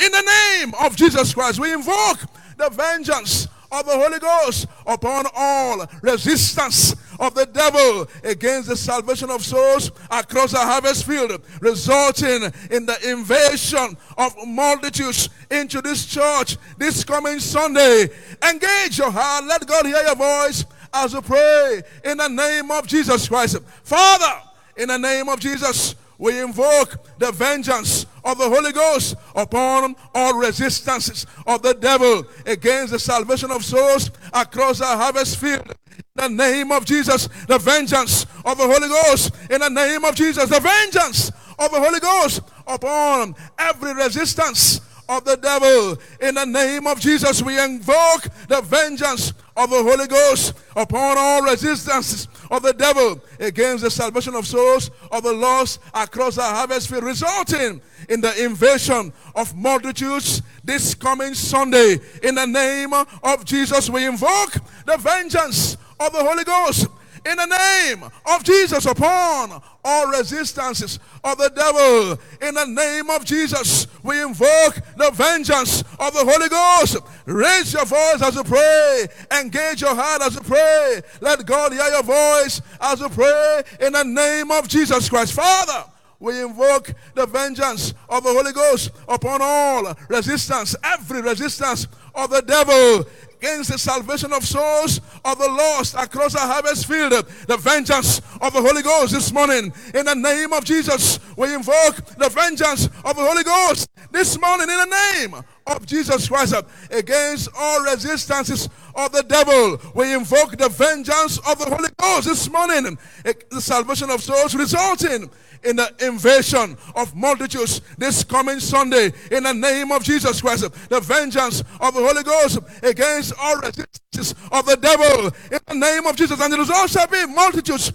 S9: In the name of Jesus Christ, we invoke the vengeance of the Holy Ghost upon all resistance of the devil against the salvation of souls across the harvest field, resulting in the invasion of multitudes into this church this coming Sunday. Engage your heart. Let God hear your voice as you pray in the name of Jesus Christ. Father, in the name of Jesus, we invoke the vengeance of the Holy Ghost upon all resistances of the devil against the salvation of souls across our harvest field. In the name of Jesus, the vengeance of the Holy Ghost. In the name of Jesus, the vengeance of the Holy Ghost upon every resistance of the devil. In the name of Jesus, we invoke the vengeance of the Holy Ghost upon all resistances of the devil against the salvation of souls of the lost across our harvest field, resulting in the invasion of multitudes this coming Sunday. In the name of Jesus, we invoke the vengeance of the Holy Ghost in the name of Jesus upon all resistances of the devil. In the name of Jesus, we invoke the vengeance of the Holy Ghost. Raise your voice as you pray. Engage your heart as you pray. Let God hear your voice as you pray in the name of Jesus Christ. Father, we invoke the vengeance of the Holy Ghost upon all resistance, every resistance of the devil against the salvation of souls of the lost across the harvest field. The vengeance of the Holy Ghost this morning. In the name of Jesus, we invoke the vengeance of the Holy Ghost this morning in the name of Jesus Christ against all resistances of the devil. We invoke the vengeance of the Holy Ghost this morning. The salvation of souls resulting in the invasion of multitudes this coming Sunday in the name of Jesus Christ. The vengeance of the Holy Ghost against all resistances of the devil in the name of Jesus. And the result shall be multitudes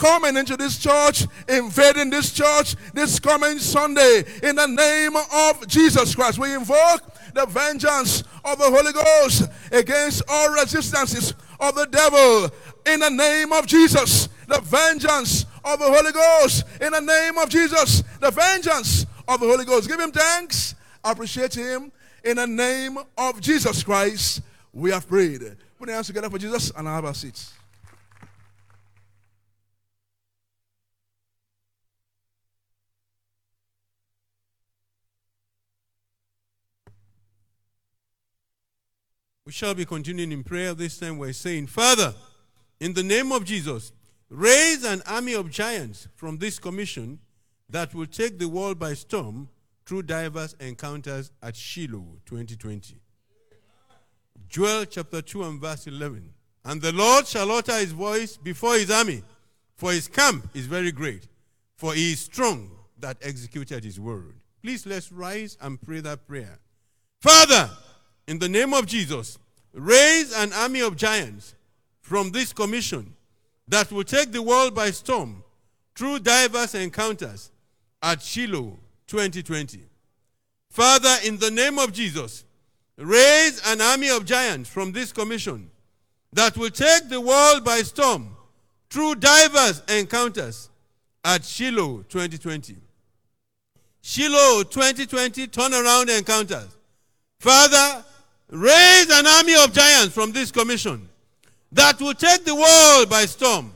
S9: coming into this church, invading this church this coming Sunday in the name of Jesus Christ. We invoke the vengeance of the Holy Ghost against all resistances of the devil in the name of Jesus. The vengeance of the Holy Ghost in the name of Jesus. The vengeance of the Holy Ghost. Give him thanks. Appreciate him in the name of Jesus Christ. We have prayed. Put your hands together for Jesus and have our seats.
S6: We shall be continuing in prayer. This time we're saying, Father, in the name of Jesus, raise an army of giants from this commission that will take the world by storm through diverse encounters at Shiloh 2020.
S10: Joel chapter 2 and verse 11. And the Lord shall utter his voice before his army, for his camp is very great, for he is strong that executed his word. Please let's rise and pray that prayer. Father, in the name of Jesus, raise an army of giants from this commission that will take the world by storm through diverse encounters at Shiloh 2020. Father, in the name of Jesus, raise an army of giants from this commission that will take the world by storm through diverse encounters at Shiloh 2020. Shiloh 2020 turnaround encounters. Father, raise an army of giants from this commission that will take the world by storm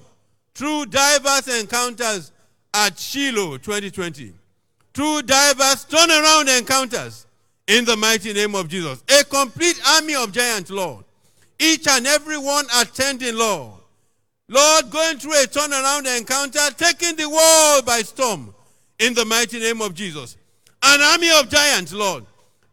S10: through diverse encounters at Shiloh 2020. Through diverse turnaround encounters in the mighty name of Jesus. A complete army of giants, Lord. Each and every one attending, Lord. Lord, going through a turnaround encounter, taking the world by storm in the mighty name of Jesus. An army of giants, Lord.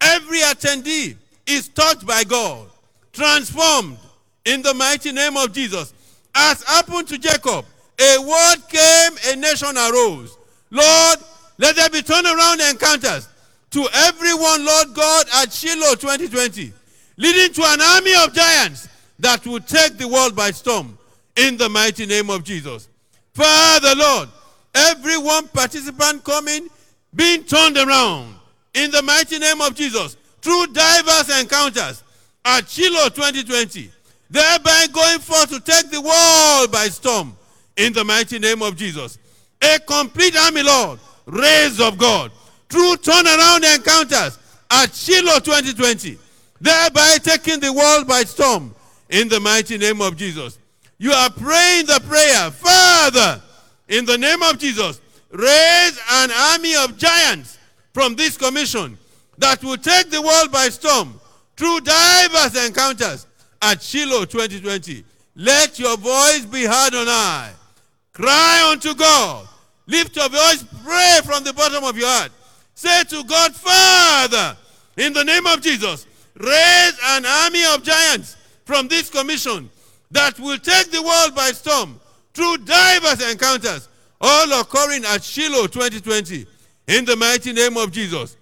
S10: Every attendee is touched by God, transformed in the mighty name of Jesus. As happened to Jacob, a word came, a nation arose. Lord, let there be turnaround encounters to everyone, Lord God, at Shiloh 2020, leading to an army of giants that will take the world by storm in the mighty name of Jesus. Father, Lord, everyone participant coming being turned around in the mighty name of Jesus through diverse encounters. At Shiloh 2020, thereby going forth to take the world by storm. In the mighty name of Jesus. A complete army, Lord, raised of God. Through turnaround encounters. At Shiloh 2020, thereby taking the world by storm. In the mighty name of Jesus. You are praying the prayer, Father, in the name of Jesus, raise an army of giants from this commission that will take the world by storm through diverse encounters at Shiloh 2020. Let your voice be heard on high. Cry unto God. Lift your voice, pray from the bottom of your heart. Say to God, Father, in the name of Jesus, raise an army of giants from this commission that will take the world by storm through diverse encounters, all occurring at Shiloh 2020, in the mighty name of Jesus.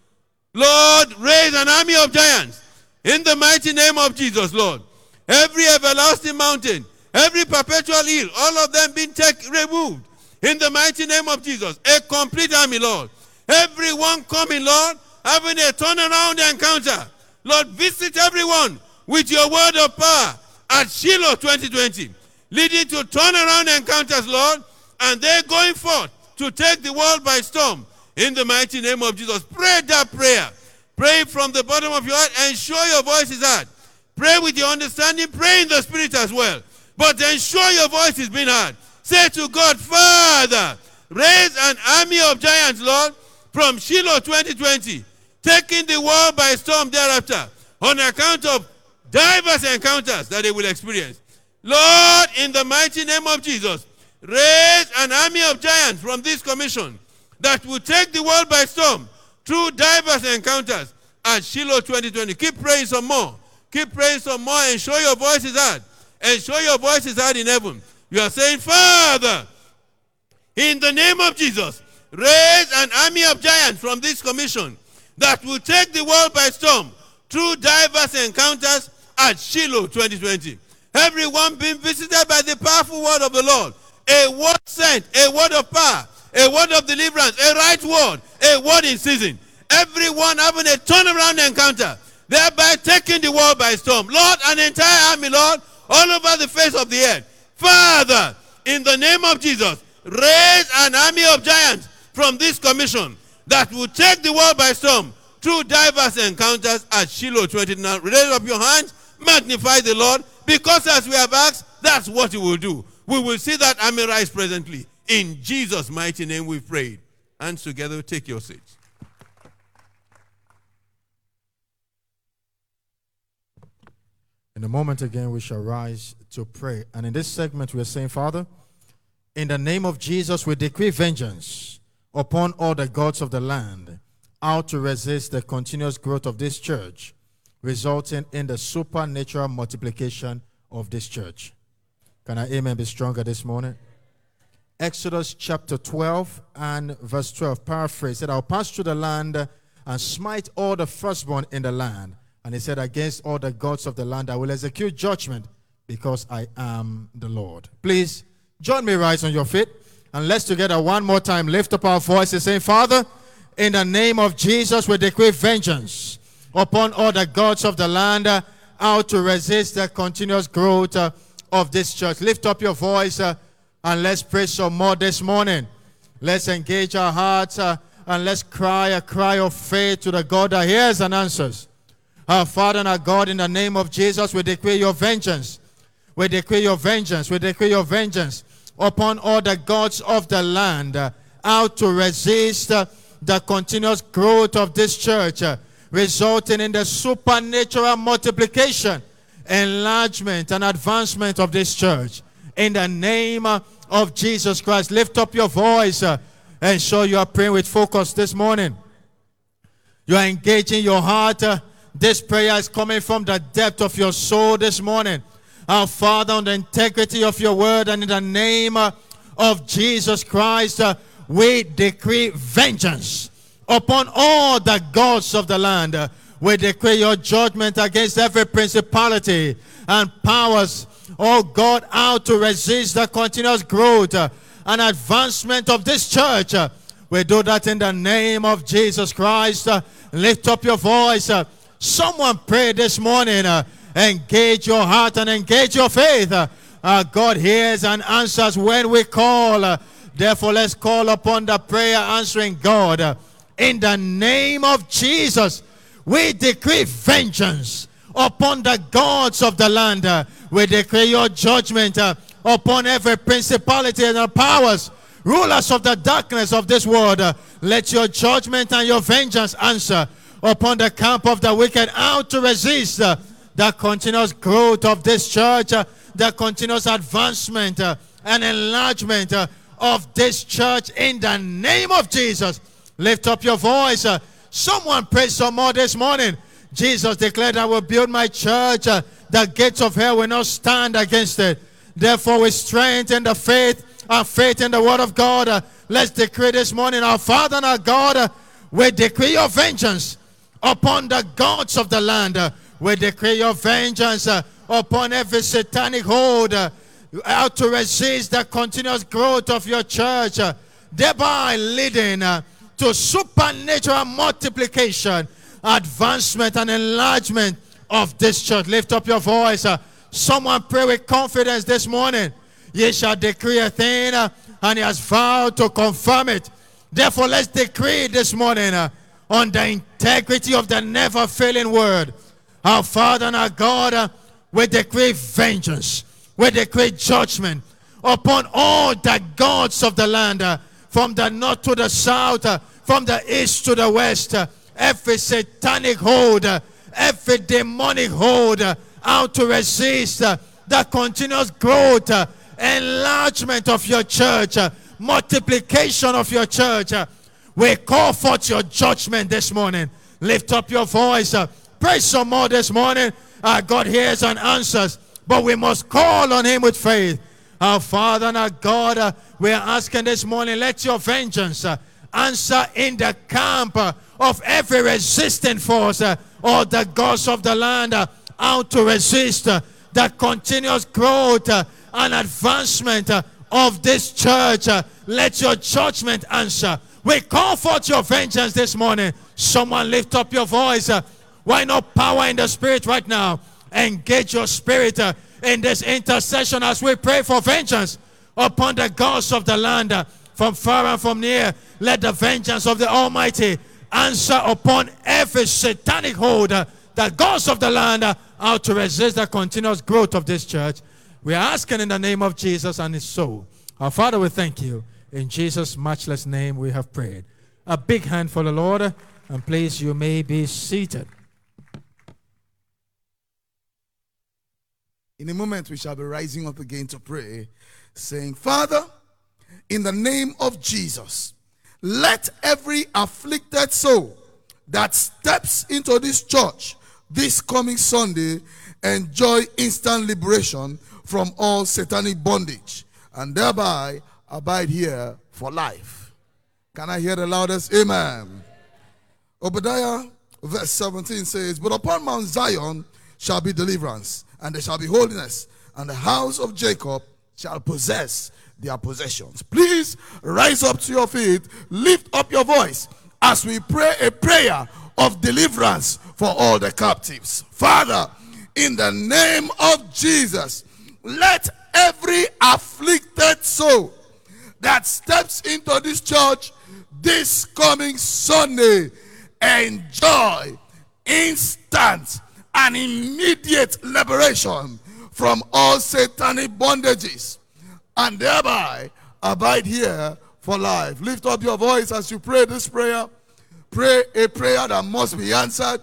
S10: Lord, raise an army of giants in the mighty name of Jesus, Lord. Every everlasting mountain, every perpetual hill, all of them being take, removed in the mighty name of Jesus. A complete army, Lord. Everyone coming, Lord, having a turnaround encounter. Lord, visit everyone with your word of power at Shiloh 2020, leading to turnaround encounters, Lord, and they're going forth to take the world by storm in the mighty name of Jesus. Pray that prayer. Pray from the bottom of your heart and ensure your voice is heard. Pray with your understanding. Pray in the spirit as well. But ensure your voice is being heard. Say to God, Father, raise an army of giants, Lord, from Shiloh 2020, taking the world by storm thereafter on account of diverse encounters that they will experience. Lord, in the mighty name of Jesus, raise an army of giants from this commission that will take the world by storm through diverse encounters at Shiloh 2020. Keep praying some more. Keep praying some more. and show your voice is heard. Ensure your voice is heard in heaven. You are saying, Father, in the name of Jesus, raise an army of giants from this commission that will take the world by storm through diverse encounters at Shiloh 2020. Everyone being visited by the powerful word of the Lord. A word sent, a word of power, a word of deliverance, a right word, a word in season. Everyone having a turnaround encounter, thereby taking the world by storm. Lord, an entire army, Lord, all over the face of the earth. Father, in the name of Jesus, raise an army of giants from this commission that will take the world by storm through diverse encounters at Shiloh 29. Raise up your hands, magnify the Lord, because as we have asked, that's what he will do. We will see that army rise presently. In Jesus' mighty name we prayed. And together, take your seats.
S6: In a moment again, we shall rise to pray. And in this segment, we are saying, Father, in the name of Jesus, we decree vengeance upon all the gods of the land, out to resist the continuous growth of this church. resulting in the supernatural multiplication of this church. Can I amen be stronger this morning? Exodus chapter 12 and verse 12, paraphrase said, I'll pass through the land and smite all the firstborn in the land. And he said, Against all the gods of the land, I will execute judgment because I am the Lord. Please join me rise on your feet and let's together one more time lift up our voices saying, Father, in the name of Jesus, we decree vengeance upon all the gods of the land uh, how to resist the continuous growth uh, of this church. Lift up your voice uh, and let's pray some more this morning. Let's engage our hearts uh, and let's cry a cry of faith to the God that hears and answers. Our Father and our God, in the name of Jesus, we decree your vengeance. We decree your vengeance. We decree your vengeance upon all the gods of the land, uh, how to resist uh, the continuous growth of this church, uh, resulting in the supernatural multiplication, enlargement, and advancement of this church. In the name uh, of Jesus Christ, lift up your voice uh, and show you are praying with focus this morning. You are engaging your heart. uh, this prayer is coming from the depth of your soul this morning. Our Father, on the integrity of your word and in the name of Jesus Christ, we decree vengeance upon all the gods of the land. We decree your judgment against every principality and powers, oh God, how to resist the continuous growth uh, and advancement of this church. Uh, we do that in the name of Jesus Christ. Uh, lift up your voice. Someone pray this morning. Engage your heart and engage your faith. God hears and answers when we call. Therefore, let's call upon the prayer answering God. In the name of Jesus, we decree vengeance upon the gods of the land. Uh, we decree your judgment uh, upon every principality and powers, rulers of the darkness of this world. Uh, let your judgment and your vengeance answer upon the camp of the wicked, how to resist the continuous growth of this church, the continuous advancement and enlargement of this church in the name of Jesus. Lift up your voice. someone pray some more this morning. Jesus declared, I will build my church. uh, the gates of hell will not stand against it. Therefore, with strength in the faith our faith in the word of God, uh, let's decree this morning, our Father and our God, uh, we decree your vengeance upon the gods of the land. We decree your vengeance upon every satanic hold how to resist the continuous growth of your church, thereby leading to supernatural multiplication, advancement, and enlargement of this church. Lift up your voice. uh, someone pray with confidence this morning. Ye shall decree a thing, uh, and he has vowed to confirm it. Therefore, let's decree this morning uh, on the integrity of the never failing word. Our Father and our God, uh, we decree vengeance, we decree judgment upon all the gods of the land, uh, from the north to the south, uh, from the east to the west, every satanic hold, every demonic hold, how to resist the continuous growth, enlargement of your church, multiplication of your church. we call forth your judgment this morning. Lift up your voice. Pray some more this morning. Uh, God hears and answers, but we must call on Him with faith. Our Father and our God, uh, we are asking this morning, let your vengeance uh, answer in the camp uh, of every resistant force uh, or the gods of the land, uh, how to resist uh, the continuous growth uh, and advancement uh, of this church. uh, let your judgment answer. We call forth your vengeance this morning. Someone lift up your voice. uh, why not power in the spirit right now? Engage your spirit in this intercession as we pray for vengeance upon the gods of the land from far and from near. Let the vengeance of the Almighty answer upon every satanic hold. uh, the gods of the land uh, how to resist the continuous growth of this church. We are asking in the name of Jesus and His soul. Our Father, we thank you. In Jesus' matchless name, we have prayed. A big hand for the Lord, and please, you may be seated.
S11: In a moment, we shall be rising up again to pray, saying, Father, in the name of Jesus, let every afflicted soul that steps into this church this coming Sunday, enjoy instant liberation from all satanic bondage and thereby abide here for life. Can I hear the loudest amen? Obadiah verse 17 says, But upon Mount Zion shall be deliverance, and there shall be holiness, and the house of Jacob shall possess their possessions. Please rise up to your feet, lift up your voice as we pray a prayer of deliverance for all the captives. Father, in the name of Jesus, let every afflicted soul that steps into this church this coming Sunday enjoy instant and immediate liberation from all satanic bondages and thereby abide here for life. Lift up your voice as you pray this prayer. Pray a prayer that must be answered.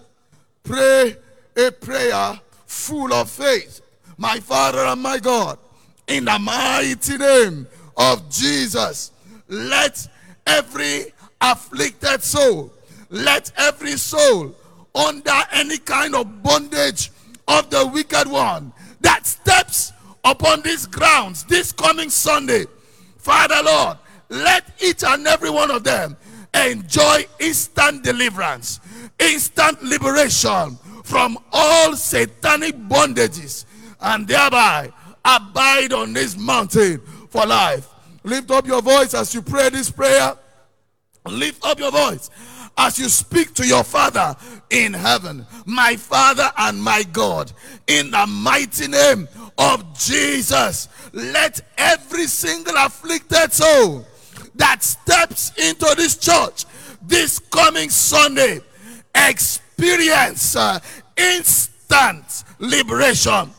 S11: Pray a prayer full of faith. My Father and my God, in the mighty name of Jesus, let every afflicted soul, let every soul under any kind of bondage of the wicked one that steps upon these grounds this coming Sunday, Father Lord, let each and every one of them enjoy instant deliverance, instant liberation from all satanic bondages, and thereby abide on this mountain for life. Lift up your voice as you pray this prayer. Lift up your voice as you speak to your Father in heaven. My Father and my God, in the mighty name of Jesus, let every single afflicted soul that steps into this church this coming Sunday experience uh, instant liberation,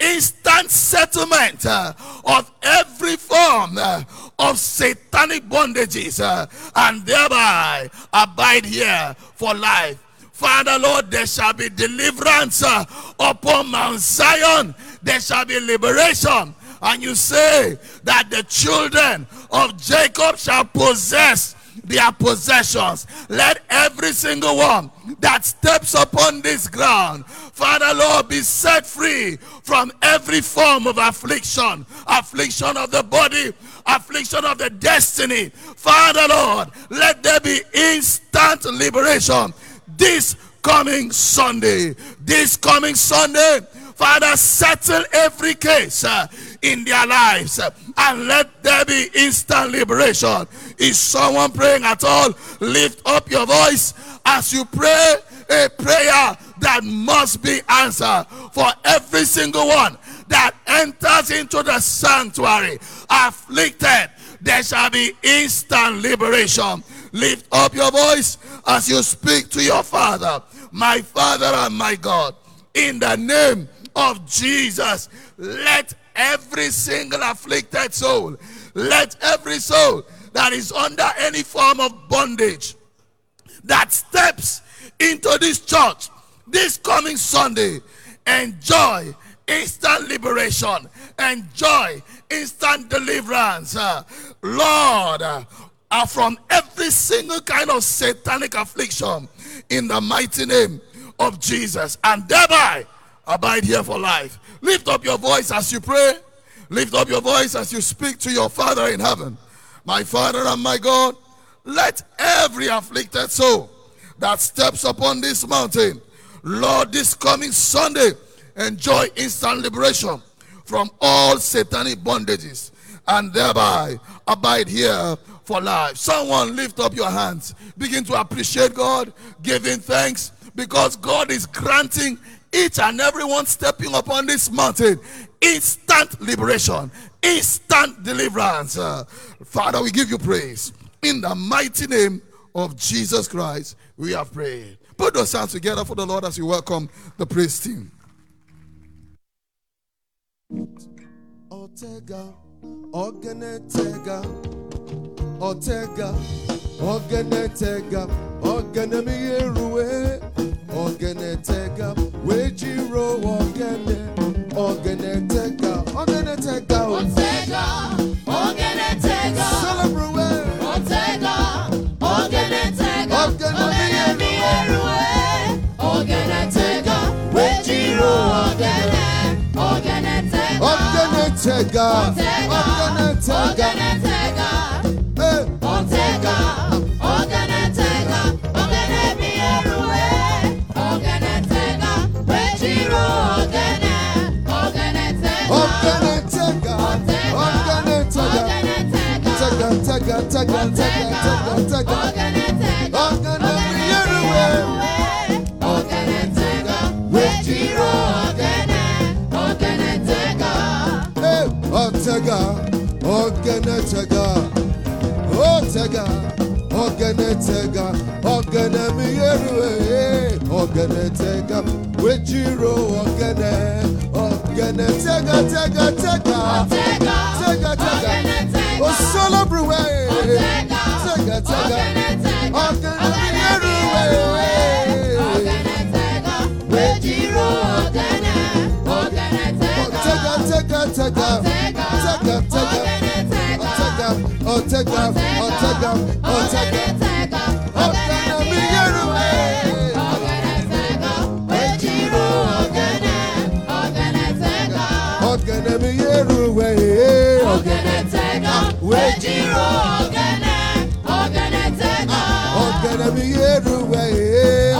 S11: instant settlement uh, of every form uh, of satanic bondages, uh, and thereby abide here for life. Father, Lord, there shall be deliverance uh, upon Mount Zion. There shall be liberation. And you say that the children of Jacob shall possess their possessions. Let every single one that steps upon this ground, Father Lord, be set free from every form of affliction, affliction of the body, affliction of the destiny. Father Lord, let there be instant liberation this coming Sunday. This coming Sunday, Father, settle every case uh, in their lives uh, and let there be instant liberation. Is someone praying at all? Lift up your voice as you pray a prayer that must be answered for every single one that enters into the sanctuary afflicted. There shall be instant liberation. Lift up your voice as you speak to your Father, my Father and my God. In the name of Jesus, let every single afflicted soul, let every soul that is under any form of bondage that steps into this church this coming Sunday enjoy instant liberation, enjoy instant deliverance. Uh, Lord, uh, from every single kind of satanic affliction in the mighty name of Jesus, and thereby abide here for life. Lift up your voice as you pray. Lift up your voice as you speak to your Father in heaven. My Father and my God, let every afflicted soul that steps upon this mountain, Lord, this coming Sunday, enjoy instant liberation from all satanic bondages and thereby abide here for life. Someone lift up your hands, begin to appreciate God, giving thanks because God is granting each and everyone stepping upon this mountain instant liberation, instant deliverance. Uh, Father, we give you praise. In the mighty name of Jesus Christ, we have prayed. Put those hands together for the Lord as you welcome the praise team.
S6: Ortega, Ortega, Ogenetega, Ogenetega,
S2: Otega, Ogenetega,
S6: Celebrate,
S2: Otega, Ogenetega,
S6: Ogenetega,
S2: Ogenetega, Wejiro,
S12: Ogenetega, Ogenetega, Ogenetega, Ogenetega, Ogenetega, tega tega tega tega tega ọgana yeruwe ọgana tega wejiro ọgana ọgana tega ee ọtega ọgana tega ọtega ọgana tega ọgana mi yeruwe ee ọgana tega wejiro ọgana ọgana tega tega tega. ọ̀gẹ̀nẹ̀tẹ̀gọ̀ ọ̀gẹ̀nẹ̀rù wẹ̀wẹ̀. ọ̀gẹ̀nẹ̀tẹ̀gọ̀ wẹ̀jìrò ọ̀gẹ̀nẹ̀ ọ̀gẹ̀nẹ̀tẹ̀gọ̀ ọ̀tẹ̀gọ̀ ọ̀tẹ̀gọ̀ ọ̀tẹ̀gọ̀ ọ̀tẹ̀gọ̀ ọ̀tẹ̀gọ̀ ọ̀tẹ̀gọ̀ ọ̀gẹ̀nẹ̀rù wẹ̀wẹ̀. ọ̀gẹ̀nẹ̀ mi yẹ̀rù wẹ̀yẹ̀ ọ̀gẹ̀nẹ̀ tẹ̀gọ̀ wẹ̀jìrò.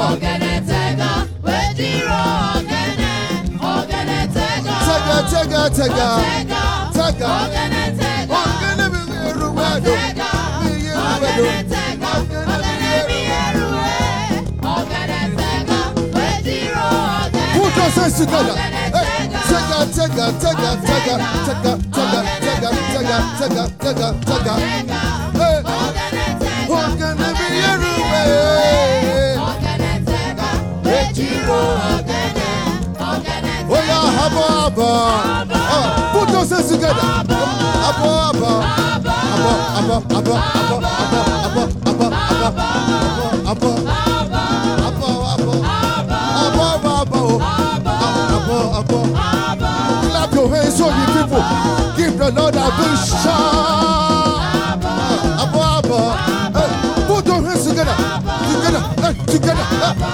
S12: Ọ̀gẹ̀dẹ̀ ọ̀gẹ̀dẹ̀ mi ọ̀gẹ̀dẹ̀ do, do, ọ̀gẹ̀dẹ̀. Put your hands together. Oh yeah, habo habo. Oh, put your hands together. Habo habo. Habo habo habo habo habo habo habo habo habo habo habo habo habo habo habo. Clap your hands, so you people. Give the Lord a big shout. Habo habo. Together. Together.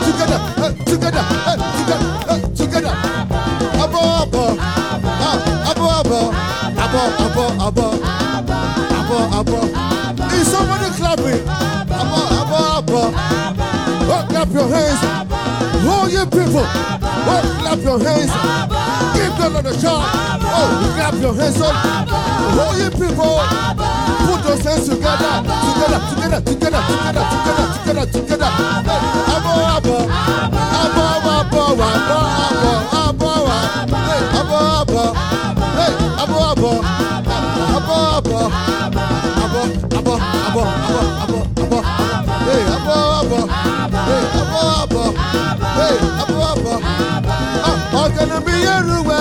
S12: Together. Together. Together. Clapping? Oh, clap your hands. People. Oh, clap your hands. Give. Oh, clap your hands up. All you people. Those hands together. Together, together, together, together, together, together, together. Abo abo. Abo abo abo abo abo abo. Abo abo. Abo abo. Abo abo. Abo abo abo abo abo abo. Hey, abo abo. Hey, abo abo. Hey, abo abo. Ah, ọ̀gẹ̀dẹ̀ mi yeruwe.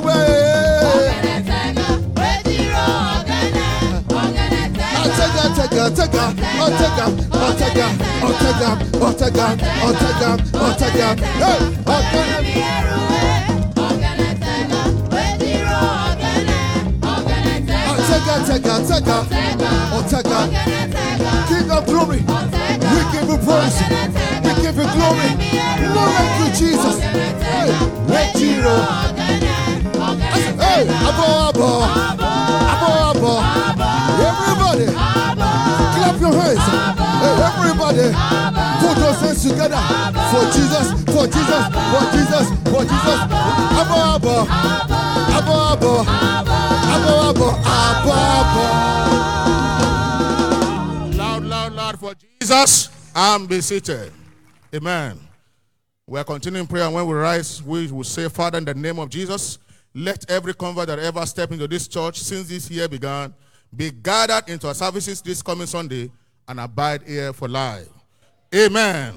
S12: tega, tega, tega. Oh, tega, oh, tega, oh, tega, oh, tega, oh, tega, oh, tega. Hey, ọ̀gẹ̀dẹ̀ mi Ah, tega, tega, tega. Oh, tega. King of glory. We give you praise. We give you glory. No like you, Jesus. Hey, Ejiro. Abo, abo. Abo, abo. Everybody, clap your hands. Everybody, put your hands together for Jesus, for Jesus, for Jesus, for Jesus. Abo, abo. Abo, abo. Abo, abo. Abo, abo.
S13: Loud, loud, loud for Jesus and be seated. Amen. We are continuing prayer, and when we rise, we will say, Father, in the name of Jesus, let every convert that ever step into this church since this year began be gathered into our services this coming Sunday and abide here for life. Amen.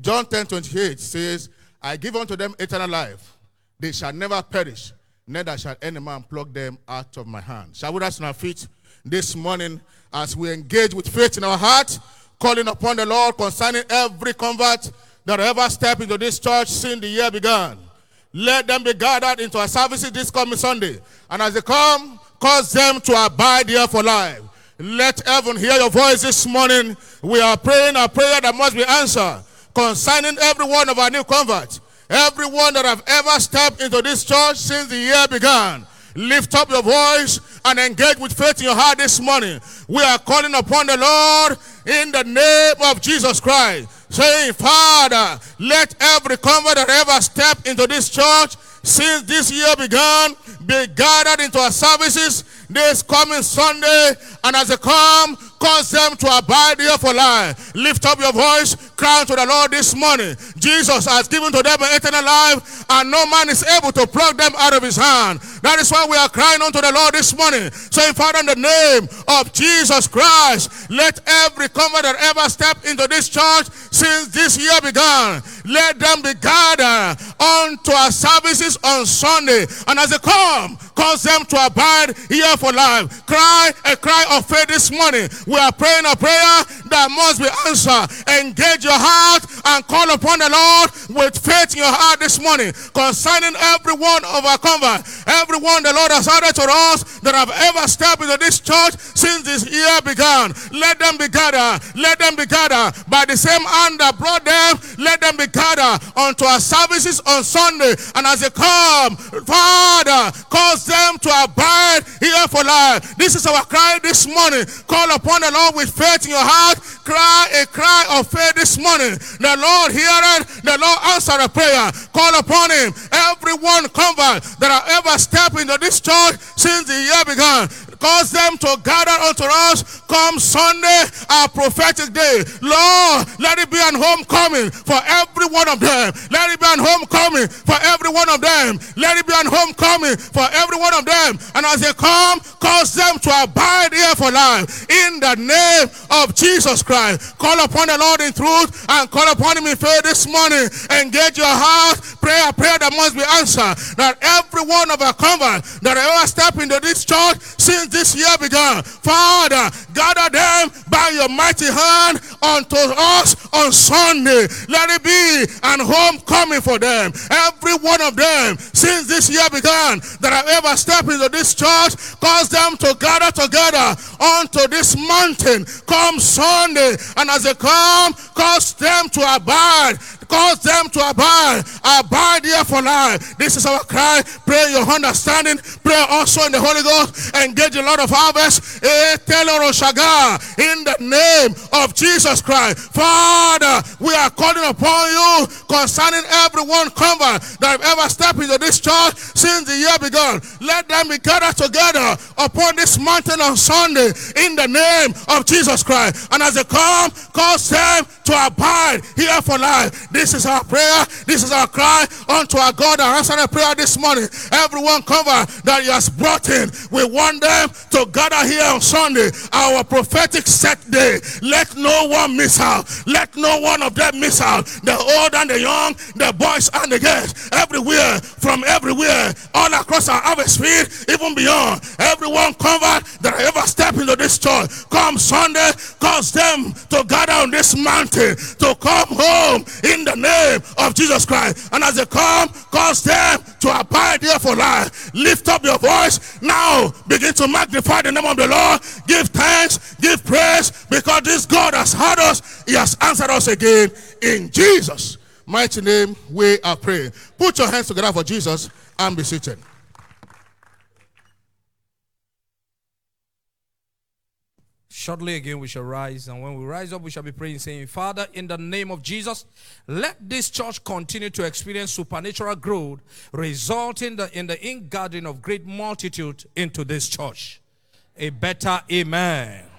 S13: John 10 28 says, I give unto them eternal life. They shall never perish, neither shall any man pluck them out of my hand. Shall we rise on our feet this morning as we engage with faith in our heart, calling upon the Lord concerning every convert that ever step into this church since the year began. Let them be gathered into our services this coming Sunday. And as they come, cause them to abide here for life. Let heaven hear your voice this morning. We are praying a prayer that must be answered concerning every one of our new converts. Everyone that have ever stepped into this church since the year began. Lift up your voice and engage with faith in your heart this morning. We are calling upon the Lord in the name of Jesus Christ, saying, Father, let every convert that ever step into this church since this year began be gathered into our services this coming Sunday. And as they come, cause them to abide here for life. Lift up your voice, cry to the Lord this morning. Jesus has given to them eternal life, and no man is able to pluck them out of his hand. That is why we are crying unto the Lord this morning, saying, Father, in the name of Jesus Christ, let every convert that ever stepped into this church since this year began, let them be gathered unto our services on Sunday. And as they come, cause them to abide here for life. Cry a cry of faith this morning. We are praying a prayer that must be answered. Engage your heart and call upon the Lord with faith in your heart this morning concerning every one of our convert. Everyone the Lord has added to us that have ever stepped into this church since this year began. Let them be gathered. Let them be gathered by the same hand that brought them. Let them be gathered unto our services on Sunday. And as they come, Father, cause them to abide here for life. This is our cry this morning. Call upon the Lord with faith in your heart. Cry a cry of faith this morning. The Lord heareth, the Lord answer a prayer. Call upon him. Everyone convert that have ever stepped into this church since the year began. Cause them to gather unto us come Sunday, our prophetic day. Lord, let it be an homecoming for every one of them. Let it be an homecoming for every one of them. Let it be an homecoming for every one of them. And as they come, cause them to abide here for life. In the name of Jesus Christ. Call upon the Lord in truth and call upon him in faith this morning. Engage your heart. Pray a prayer that must be answered. That every one of our convert that ever step into this church since this year began. Father, gather them by your mighty hand unto us on Sunday. Let it be an homecoming for them. Every one of them since this year began that have ever stepped into this church, cause them to gather together unto this mountain. Come Sunday, and as they come, cause them to abide cause them to abide, abide here for life. This is our cry. Pray your understanding. Pray also in the Holy Ghost. Engage a lot of harvest. In the name of Jesus Christ. Father, we are calling upon you concerning everyone convert that have ever stepped into this church since the year began. Let them be gathered together upon this mountain on Sunday in the name of Jesus Christ. And as they come, cause them to abide here for life. This is our prayer. This is our cry unto our God and answer prayer this morning. Everyone cover that he has brought in. We want them to gather here on Sunday, our prophetic set day. Let no one miss out. Let no one of them miss out. The old and the young, the boys and the girls, everywhere, from everywhere, all across our atmosphere, even beyond. Everyone covered that ever step into this church. Come Sunday, cause them to gather on this mountain to come home in the name of Jesus Christ. And as they come, cause them to abide here for life. Lift up your voice now. Begin to magnify the name of the Lord. Give thanks, give praise, because this God has heard us. He has answered us again in Jesus' mighty name. We are praying. Put your hands together for Jesus and be seated.
S5: Shortly again, we shall rise. And when we rise up, we shall be praying, saying, Father, in the name of Jesus, let this church continue to experience supernatural growth, resulting in the ingathering of great multitude into this church. A better amen.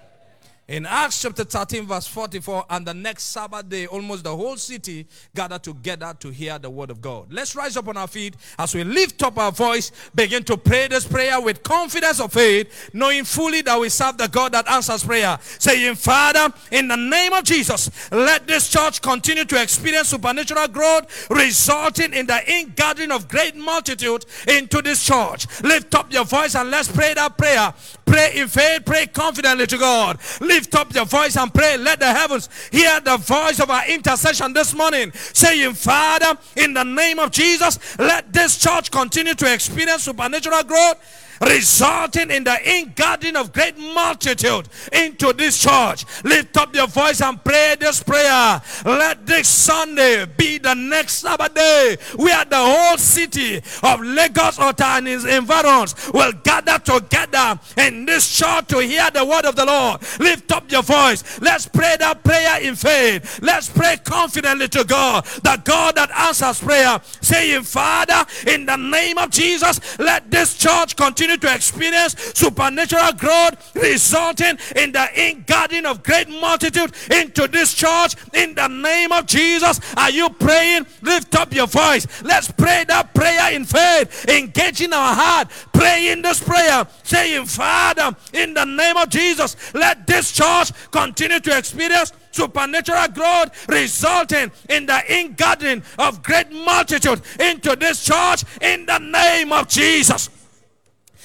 S5: In Acts chapter 13, verse 44, and the next Sabbath day, almost the whole city gathered together to hear the word of God. Let's rise up on our feet as we lift up our voice, begin to pray this prayer with confidence of faith, knowing fully that we serve the God that answers prayer. Saying, Father, in the name of Jesus, let this church continue to experience supernatural growth, resulting in the ingathering of great multitude into this church. Lift up your voice and let's pray that prayer. Pray in faith, pray confidently to God. Lift up your voice and pray. Let the heavens hear the voice of our intercession this morning, saying, Father, in the name of Jesus, let this church continue to experience supernatural growth resulting in the ingathering of great multitude into this church. Lift up your voice and pray this prayer. Let this Sunday be the next Sabbath day where the whole city of Lagos Ota and its environs will gather together in this church to hear the word of the Lord. Lift up your voice. Let's pray that prayer in faith. Let's pray confidently to God, the God that answers prayer, saying, Father, in the name of Jesus, let this church continue to experience supernatural growth, resulting in the ingathering of great multitude into this church. In the name of Jesus, are you praying? Lift up your voice. Let's pray that prayer in faith, engaging our heart, praying this prayer, saying, Father, in the name of Jesus, let this church continue to experience supernatural growth resulting in the ingathering of great multitude into this church in the name of Jesus.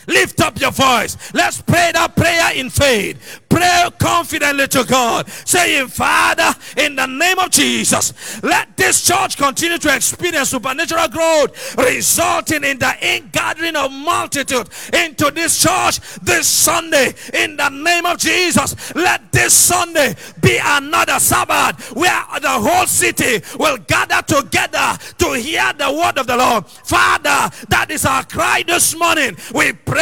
S5: Lift up your voice. Let's pray that prayer in faith. Pray confidently to God, saying, Father, in the name of Jesus, let this church continue to experience supernatural growth, resulting in the ingathering of multitude into this church this Sunday. In the name of Jesus, let this Sunday be another Sabbath where the whole city will gather together to hear the word of the Lord. Father, that is our cry this morning. We pray,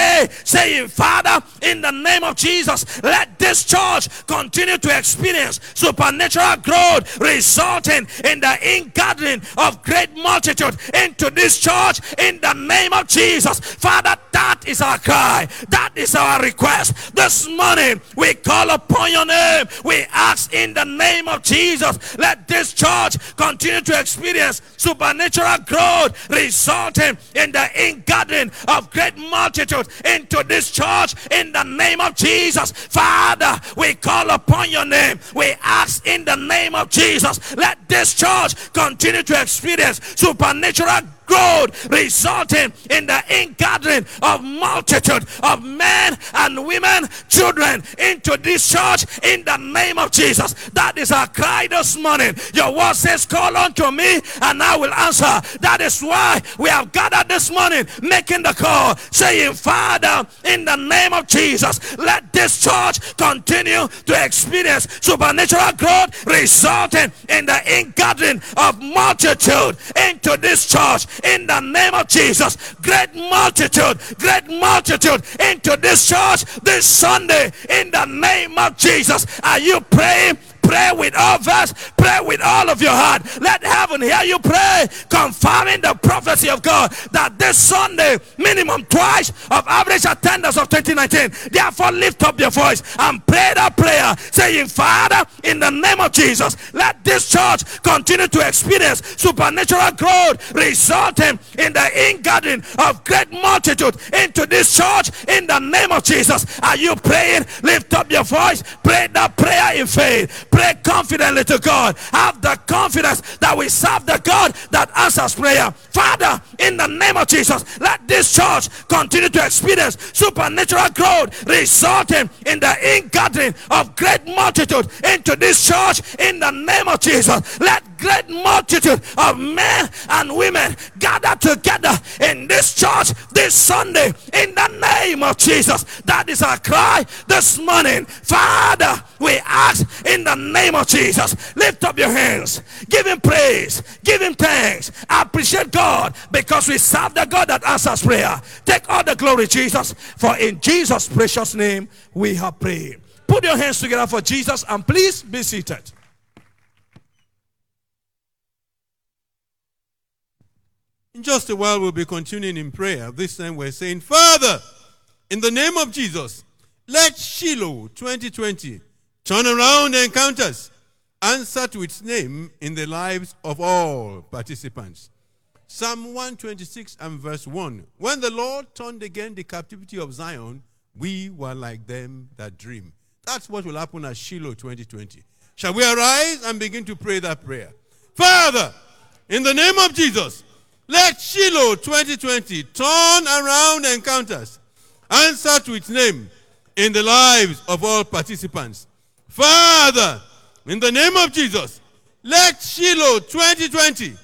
S5: saying, Father, in the name of Jesus, let this church continue to experience supernatural growth, resulting in the ingathering of great multitude into this church in the name of Jesus. Father, that is our cry. That is our request. This morning, we call upon your name. We ask in the name of Jesus, let this church continue to experience supernatural growth, resulting in the ingathering of great multitude into this church in the name of Jesus. Father, we call upon your name. We ask in the name of Jesus, let this church continue to experience supernatural growth resulting in the ingathering of multitude of men and women children into this church in the name of jesus. That is our cry this morning. Your word says call unto me and i will answer. That is why we have gathered this morning making the call saying father in the name of jesus let this church continue to experience supernatural growth resulting in the ingathering of multitude into this church in the name of Jesus. Great multitude, great multitude into this church this Sunday in the name of Jesus. Are you praying? Pray with all verse. Pray with all of your heart. Let heaven hear you pray, confirming the prophecy of God that this Sunday, minimum twice of average attendance of 2019. Therefore, lift up your voice and pray that prayer, saying, Father, in the name of Jesus, let this church continue to experience supernatural growth, resulting in the ingathering of great multitude into this church in the name of Jesus. Are you praying? Lift up your voice. Pray that prayer in faith. Pray confidently to God. Have the confidence that we serve the God that answers prayer. Father, in the name of Jesus, let this church continue to experience supernatural growth, resulting in the ingathering of great multitude into this church in the name of Jesus. Let great multitude of men and women gathered together in this church this Sunday in the name of Jesus. That is our cry this morning. Father, we ask in the name of Jesus, lift up your hands, give him praise, give him thanks, appreciate God because we serve the God that answers prayer. Take all the glory, Jesus, for in Jesus' precious name we have prayed. Put your hands together for Jesus and please be seated.
S10: In just a while, we'll be continuing in prayer. This time, we're saying, Father, in the name of Jesus, let Shiloh 2020 turnaround encounters, answer to its name in the lives of all participants. Psalm 126 and verse 1. When the Lord turned again the captivity of Zion, we were like them that dream. That's what will happen at Shiloh 2020. Shall we arise and begin to pray that prayer? Father, in the name of Jesus, let Shiloh 2020 turn around encounters, answer to its name in the lives of all participants. Father, in the name of Jesus, let Shiloh 2020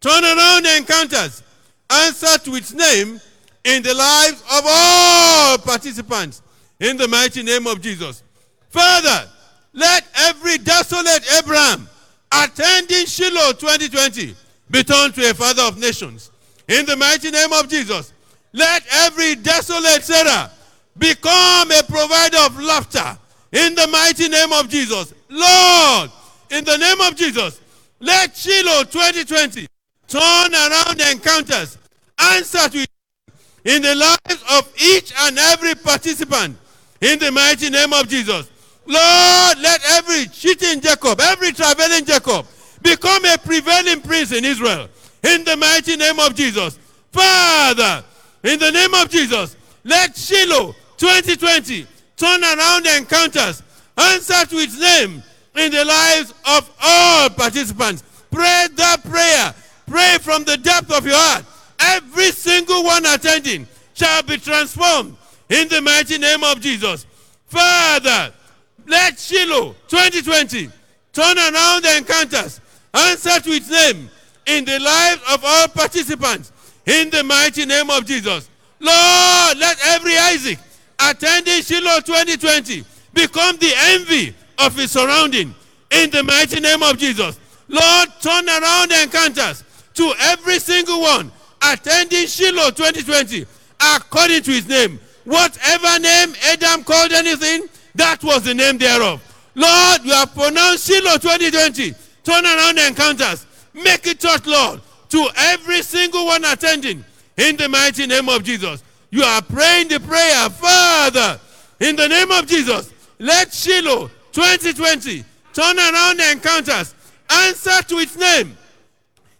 S10: turn around encounters, answer to its name in the lives of all participants. In the mighty name of Jesus. Father, let every desolate Abraham attending Shiloh 2020 be turned to a father of nations. In the mighty name of Jesus, let every desolate Sarah become a provider of laughter. In the mighty name of Jesus. Lord, in the name of Jesus, let Shiloh 2020 turn around encounters, answer to in the lives of each and every participant. In the mighty name of Jesus. Lord, let every cheating Jacob, every traveling Jacob, become a prevailing prince in Israel. In the mighty name of Jesus. Father, in the name of Jesus, let Shiloh 2020 turn around encounters, answer to name in the lives of all participants. Pray that prayer. Pray from the depth of your heart. Every single one attending shall be transformed in the mighty name of Jesus. Father, let Shiloh 2020 turn around encounters, answer to its name in the lives of all participants in the mighty name of Jesus. Lord, let every Isaac attending Shiloh 2020 become the envy of his surrounding in the mighty name of Jesus. Lord, turn around the encounters to every single one attending Shiloh 2020 according to his name. Whatever name Adam called anything, that was the name thereof. Lord, you have pronounced Shiloh 2020. Turn around the encounters. Make it touch, Lord, to every single one attending in the mighty name of Jesus. You are praying the prayer, Father, in the name of Jesus. Let Shiloh 2020 turn around the encounters. Answer to its name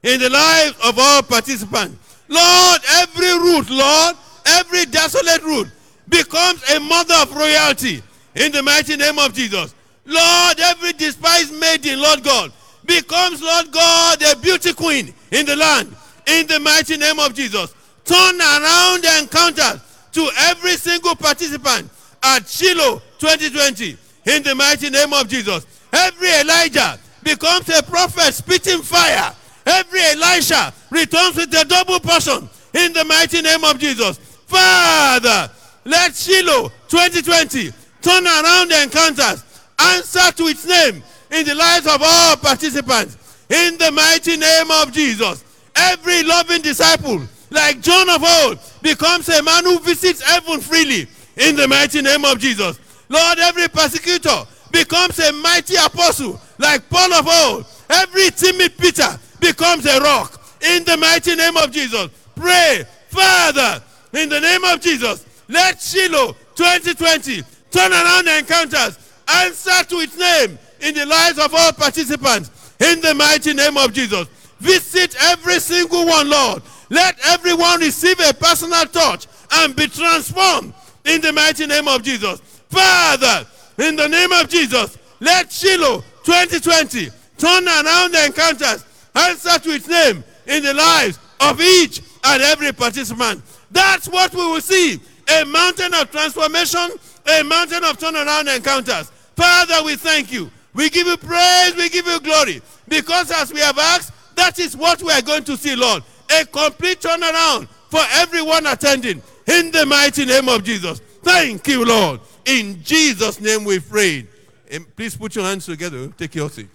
S10: in the lives of all participants. Lord, every Ruth, Lord, every desolate Ruth becomes a mother of royalty in the mighty name of Jesus. Lord, every despised maiden, Lord God, becomes, Lord God, a beauty queen in the land in the mighty name of Jesus. Turn around the encounters to every single participant at Shiloh 2020 in the mighty name of Jesus. Every Elijah becomes a prophet spitting fire. Every Elisha returns with a double portion in the mighty name of Jesus. Father, let Shiloh 2020 turn around the encounters, answer to its name in the lives of all participants. In the mighty name of Jesus, every loving disciple, like John of old, becomes a man who visits heaven freely. In the mighty name of Jesus, Lord, every persecutor becomes a mighty apostle, like Paul of old. Every timid Peter becomes a rock. In the mighty name of Jesus, pray, Father, in the name of Jesus, let Shiloh 2020 turn around encounters, answer to its name in the lives of all participants. In the mighty name of Jesus, visit every single one, Lord. Let everyone receive a personal touch and be transformed in the mighty name of Jesus. Father, in the name of Jesus, let Shiloh 2020 turn around the encounters, answer to its name in the lives of each and every participant. That's what we will see a mountain of transformation, a mountain of turnaround encounters. Father, we thank you. We give you praise, we give you glory. Because as we have asked, that is what we are going to see, Lord. A complete turnaround for everyone attending. In the mighty name of Jesus. Thank you, Lord. In Jesus' name we pray. And Please put your hands together. Take your seat.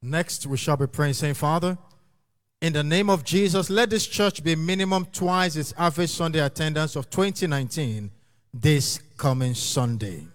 S6: Next, we shall be praying, saying, Father, in the name of Jesus, let this church be minimum twice its average Sunday attendance of 2019 this coming Sunday.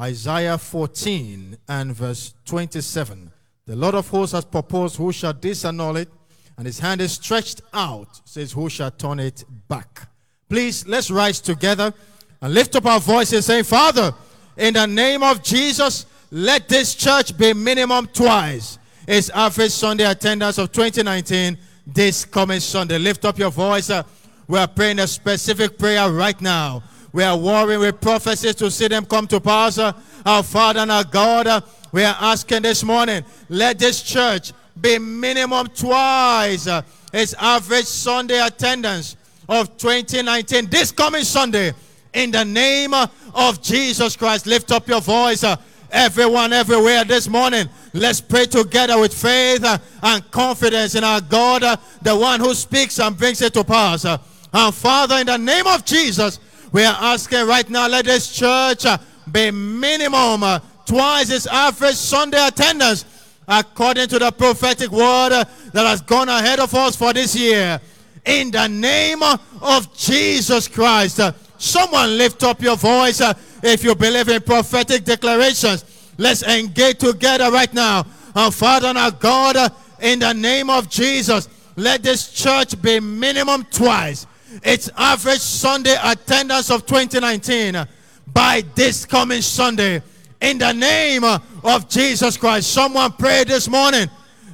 S6: Isaiah 14 and verse 27. The Lord of hosts has proposed who shall disannul it, and his hand is stretched out, says, Who shall turn it back? Please, let's rise together and lift up our voices saying, Father, in the name of Jesus, let this church be minimum twice its average Sunday attendance of 2019 this coming Sunday. Lift up your voice. Uh, we are praying a specific prayer right now. We are warring with prophecies to see them come to pass. Uh, Our Father and our God, uh, we are asking this morning, let this church be minimum twice uh, its average Sunday attendance of 2019 this coming Sunday. In the name of Jesus Christ, lift up your voice. Everyone, everywhere this morning, let's pray together with faith and confidence in our God, the one who speaks and brings it to pass. And Father, in the name of Jesus, we are asking right now, let this church uh, be minimum uh, twice its average Sunday attendance according to the prophetic word uh, that has gone ahead of us for this year. In the name of Jesus Christ, someone lift up your voice if you believe in prophetic declarations. Let's engage together right now. Our Father and our God, in the name of Jesus, let this church be minimum twice its average Sunday attendance of 2019 uh, by this coming Sunday. In the name of Jesus Christ, someone pray this morning.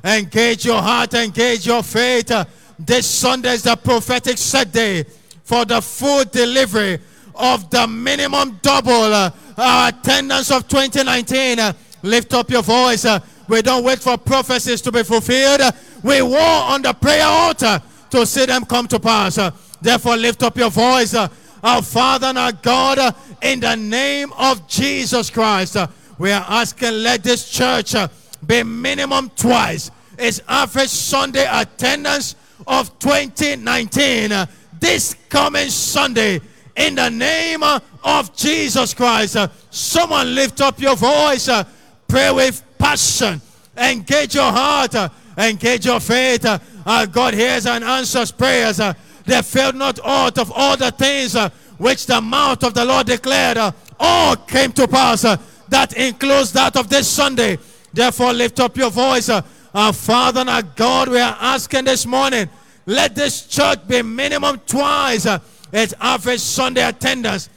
S6: Engage your heart, engage your faith. This Sunday is the prophetic set day for the full delivery of the minimum double uh, attendance of 2019. Uh, Lift up your voice. We don't wait for prophecies to be fulfilled. We war on the prayer altar to see them come to pass. Therefore, lift up your voice. Uh, Our Father and our God, uh, in the name of Jesus Christ, uh, we are asking let this church be minimum twice its average Sunday attendance of 2019. uh, This coming Sunday, in the name of Jesus Christ, someone lift up your voice, pray with passion, engage your heart, engage your faith. God hears and answers prayers. They failed not aught of all the things uh, which the mouth of the Lord declared. uh, All came to pass. uh, That includes that of this Sunday. Therefore, lift up your voice. Our Father and our God, we are asking this morning, let this church be minimum twice its average Sunday attendance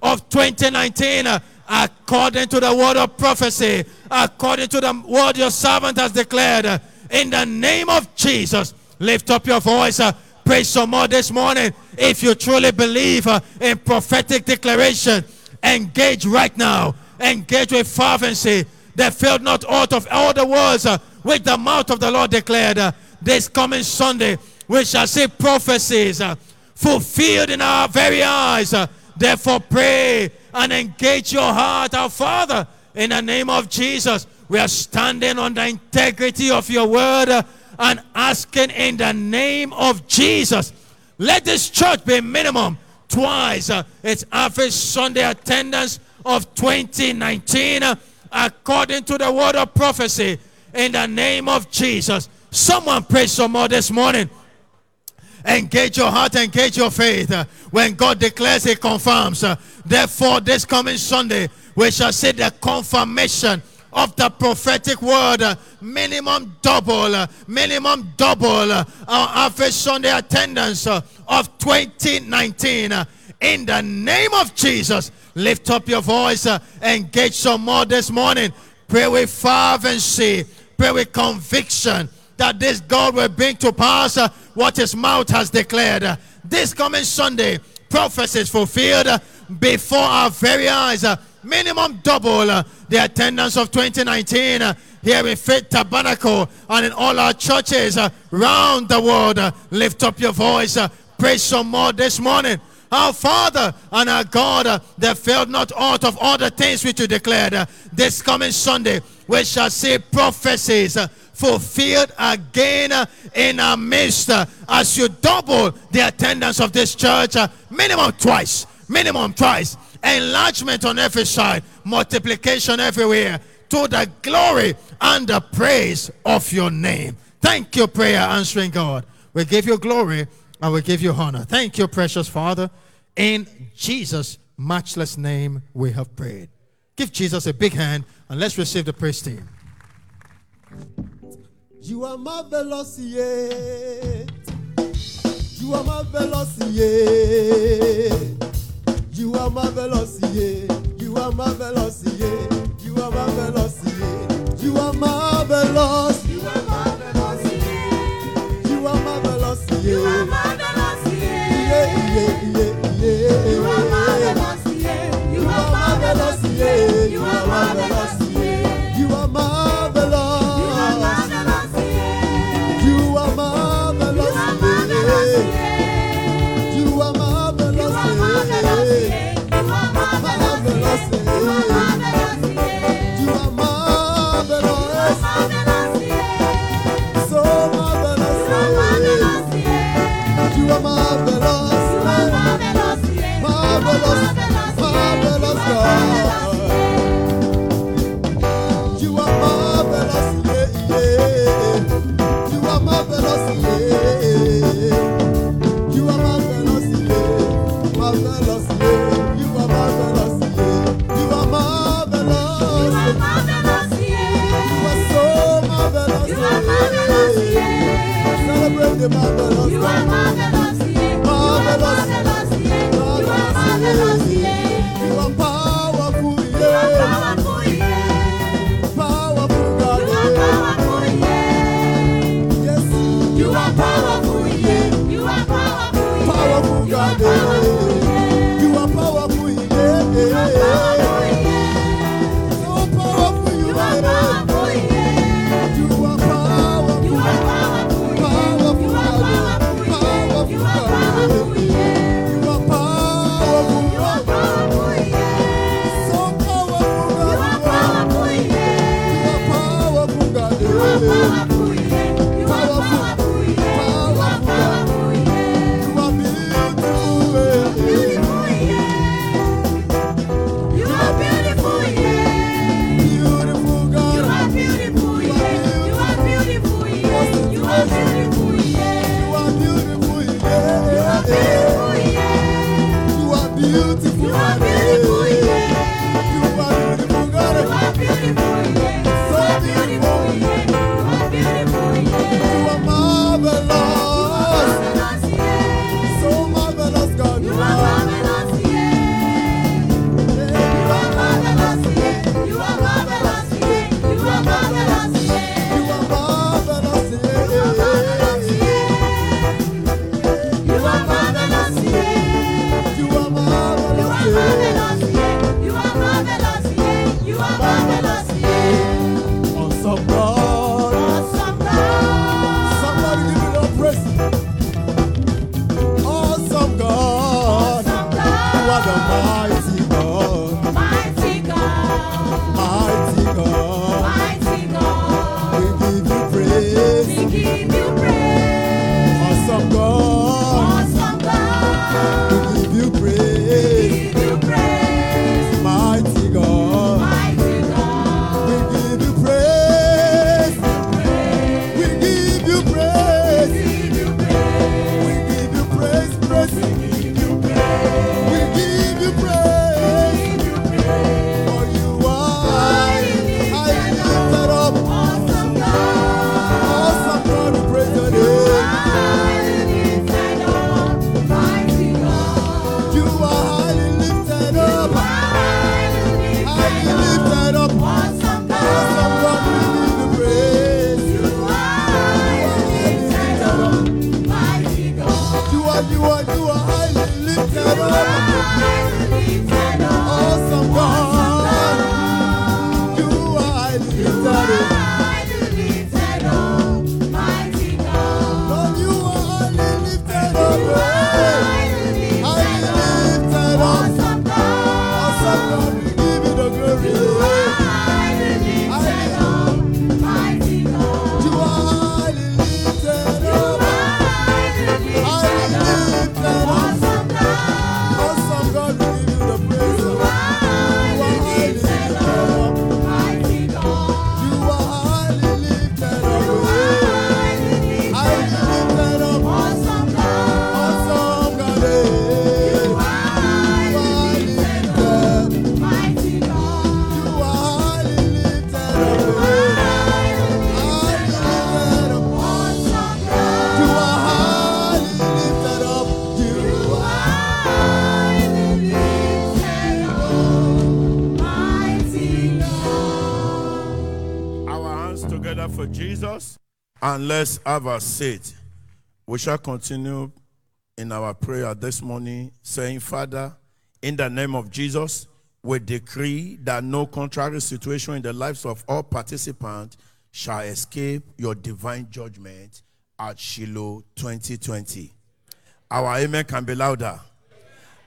S6: of 2019 uh, according to the word of prophecy, according to the word your servant has declared. in the name of Jesus, lift up your voice. Pray some more this morning. If you truly believe uh, in prophetic declaration, engage right now. Engage with fervency. They failed not out of all the words uh, which the mouth of the Lord declared. Uh, this coming Sunday, we shall see prophecies fulfilled in our very eyes. Therefore, pray and engage your heart, our Father, in the name of Jesus. We are standing on the integrity of your word and asking in the name of Jesus. Let this church be minimum twice uh, its average Sunday attendance of 2019 uh, according to the word of prophecy in the name of Jesus. Someone pray some more this morning. Engage your heart, engage your faith. Uh, When God declares, He confirms. Uh, Therefore, this coming Sunday, we shall see the confirmation of the prophetic word. uh, Minimum double, uh, minimum double uh, our average Sunday attendance uh, of 2019. uh, In the name of Jesus, lift up your voice, uh, engage some more this morning. Pray with fervency, pray with conviction that this God will bring to pass uh, what his mouth has declared. Uh, this coming Sunday, prophecies fulfilled uh, before our very eyes. Uh, minimum double uh, the attendance of 2019 uh, here in Faith Tabernacle and in all our churches uh, round the world. Uh, lift up your voice. Uh, pray some more this morning. Our Father and our God, uh, they failed not out of all the things which you declared. Uh, this coming Sunday, we shall see prophecies uh, fulfilled again uh, in our midst uh, as you double the attendance of this church, uh, minimum twice, minimum twice. Enlargement on every side, multiplication everywhere to the glory and the praise of your name. Thank you, prayer answering God. We give you glory and we give you honor. Thank you, precious Father. In Jesus' matchless name, we have prayed. Give Jesus a big hand and let's receive the praise team.
S2: You are marvelous, yeah. You are marvelous, yeah. You are my yeah. You are my yeah. You are
S3: my yeah.
S2: You are marvelous.
S3: You are marvelous,
S2: yeah.
S3: You are my yeah. You are
S2: marvelous,
S3: yeah. Yeah,
S2: yeah,
S3: yeah,
S2: yeah.
S3: You are
S2: marvelous.
S3: marvelous. You are marvelous, yeah. You are marvelous, yeah. You are marvelous, yeah. You are marvelous.
S14: And let's have a seat. We shall continue in our prayer this morning, saying, Father, in the name of Jesus, we decree that no contrary situation in the lives of all participants shall escape your divine judgment at Shiloh 2020. Our amen can be louder.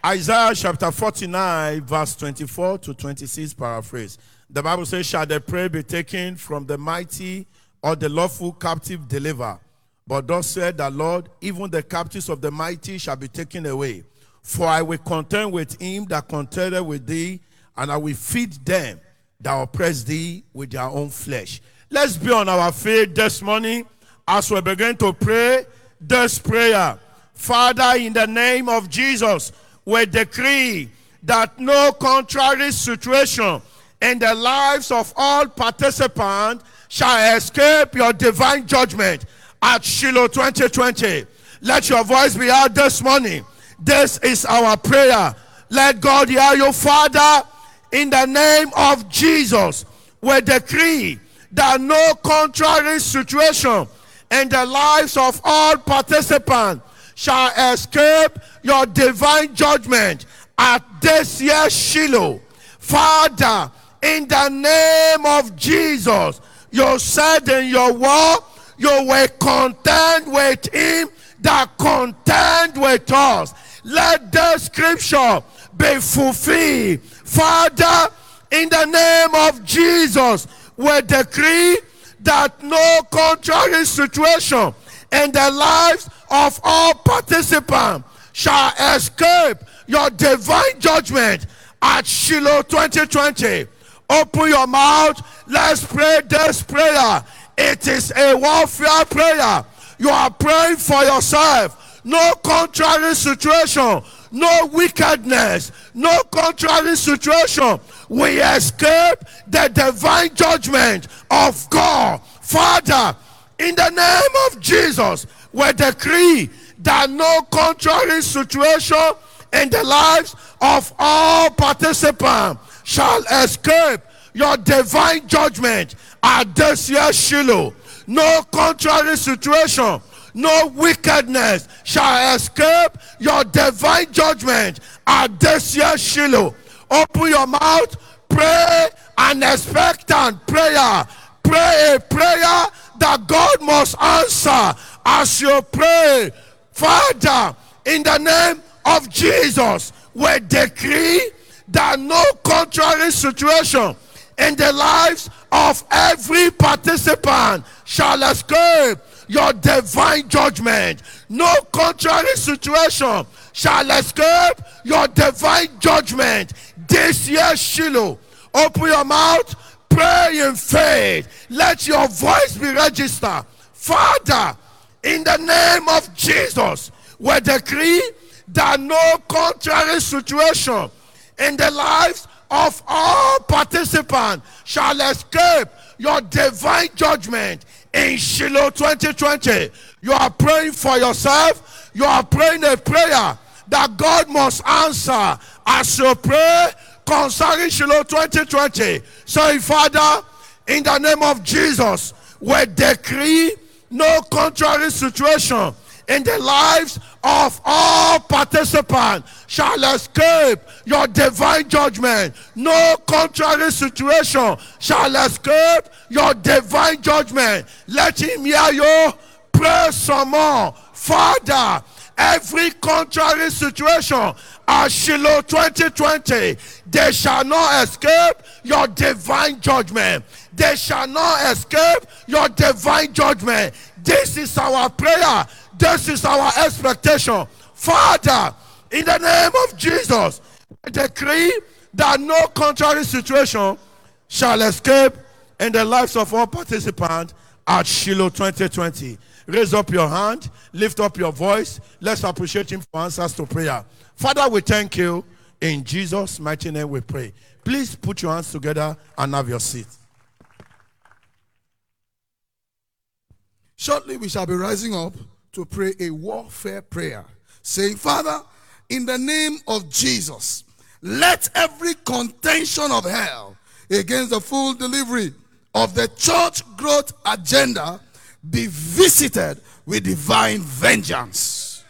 S14: Isaiah chapter 49, verse 24 to 26, paraphrase. The Bible says, Shall the prey be taken from the mighty or the lawful captive deliver? But thus said the Lord, even the captives of the mighty shall be taken away. For I will contend with him that contended with thee, and I will feed them that oppress thee with their own flesh. Let's be on our feet this morning as we begin to pray this prayer. Father, in the name of Jesus, we decree that no contrary situation in the lives of all participants shall escape your divine judgment at Shiloh 2020. Let your voice be out this morning. This is our prayer. Let God hear you, Father, in the name of Jesus. We decree that no contrary situation in the lives of all participants shall escape your divine judgment at this year's Shiloh. Father, in the name of Jesus, you said in your word, you will contend with him that contend with us. Let the scripture be fulfilled. Father, in the name of Jesus, we decree that no contrary situation in the lives of all participants shall escape your divine judgment at Shiloh 2020. Open your mouth. Let's pray this prayer. It is a warfare prayer. You are praying for yourself. No contrary situation, no wickedness, no contrary situation. We escape the divine judgment of God. Father, in the name of Jesus, we decree that no contrary situation in the lives of all participants shall escape your divine judgment at this year's Shiloh. No contrary situation, no wickedness shall escape your divine judgment at this year's Shiloh. Open your mouth, pray an expectant prayer. Pray a prayer that God must answer as you pray. Father, in the name of Jesus, we decree that no contrary situation in the lives of every participant shall escape your divine judgment. No contrary situation shall escape your divine judgment. This year, Shiloh, open your mouth, pray in faith. Let your voice be registered. Father, in the name of Jesus, we decree that no contrary situation in the lives of all participants shall escape your divine judgment in Shiloh 2020. You are praying for yourself. You are praying a prayer that God must answer as you pray concerning Shiloh 2020. Say, Father, in the name of Jesus, we decree no contrary situation in the lives of all participants shall escape your divine judgment. No contrary situation shall escape your divine judgment. Let him hear you. Pray some more. Father, every contrary situation at Shiloh 2020, they shall not escape your divine judgment. They shall not escape your divine judgment. This is our prayer. This is our expectation. Father, in the name of Jesus, I decree that no contrary situation shall escape in the lives of all participants at Shiloh 2020. Raise up your hand, lift up your voice. Let's appreciate Him for answers to prayer. Father, we thank you. In Jesus' mighty name we pray. Please put your hands together and have your seat.
S11: Shortly, we shall be rising up to pray a warfare prayer, saying, Father, in the name of Jesus, let every contention of hell against the full delivery of the church growth agenda be visited with divine vengeance.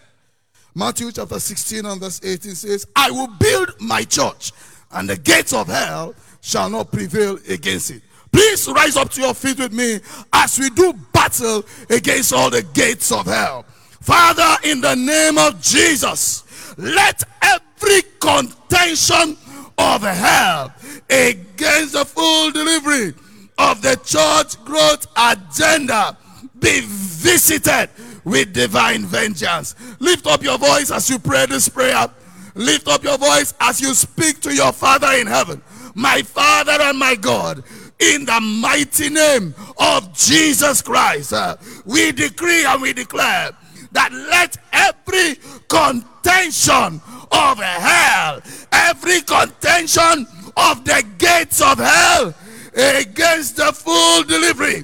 S11: Matthew chapter 16 and verse 18 says, I will build my church, and the gates of hell shall not prevail against it. Please rise up to your feet with me as we do battle against all the gates of hell. Father, in the name of Jesus, let every contention of hell against the full delivery of the church growth agenda be visited with divine vengeance. Lift up your voice as you pray this prayer. Lift up your voice as you speak to your Father in heaven. My Father and my God, in the mighty name of Jesus Christ, uh, we decree and we declare that let every contention of hell, every contention of the gates of hell against the full delivery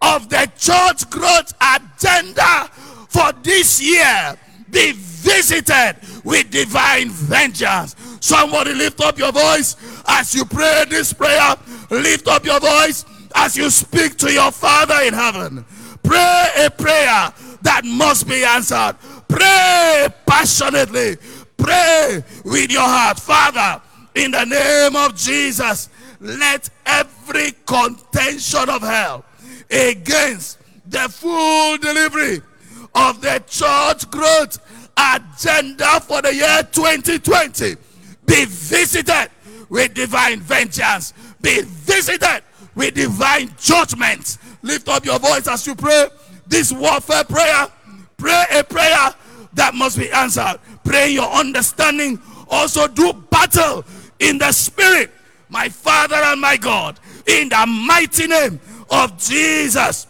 S11: of the church growth agenda for this year be visited with divine vengeance. Somebody lift up your voice as you pray this prayer. Lift up your voice as you speak to your Father in heaven. Pray a prayer that must be answered. Pray passionately. Pray with your heart. Father, in the name of Jesus, let every contention of hell against the full delivery of the church growth agenda for the year 2020 be visited with divine vengeance, be visited with divine judgment. Lift up your voice as you pray this warfare prayer. Pray a prayer that must be answered. Pray your understanding. Also, do battle in the spirit, my Father and my God, in the mighty name of Jesus.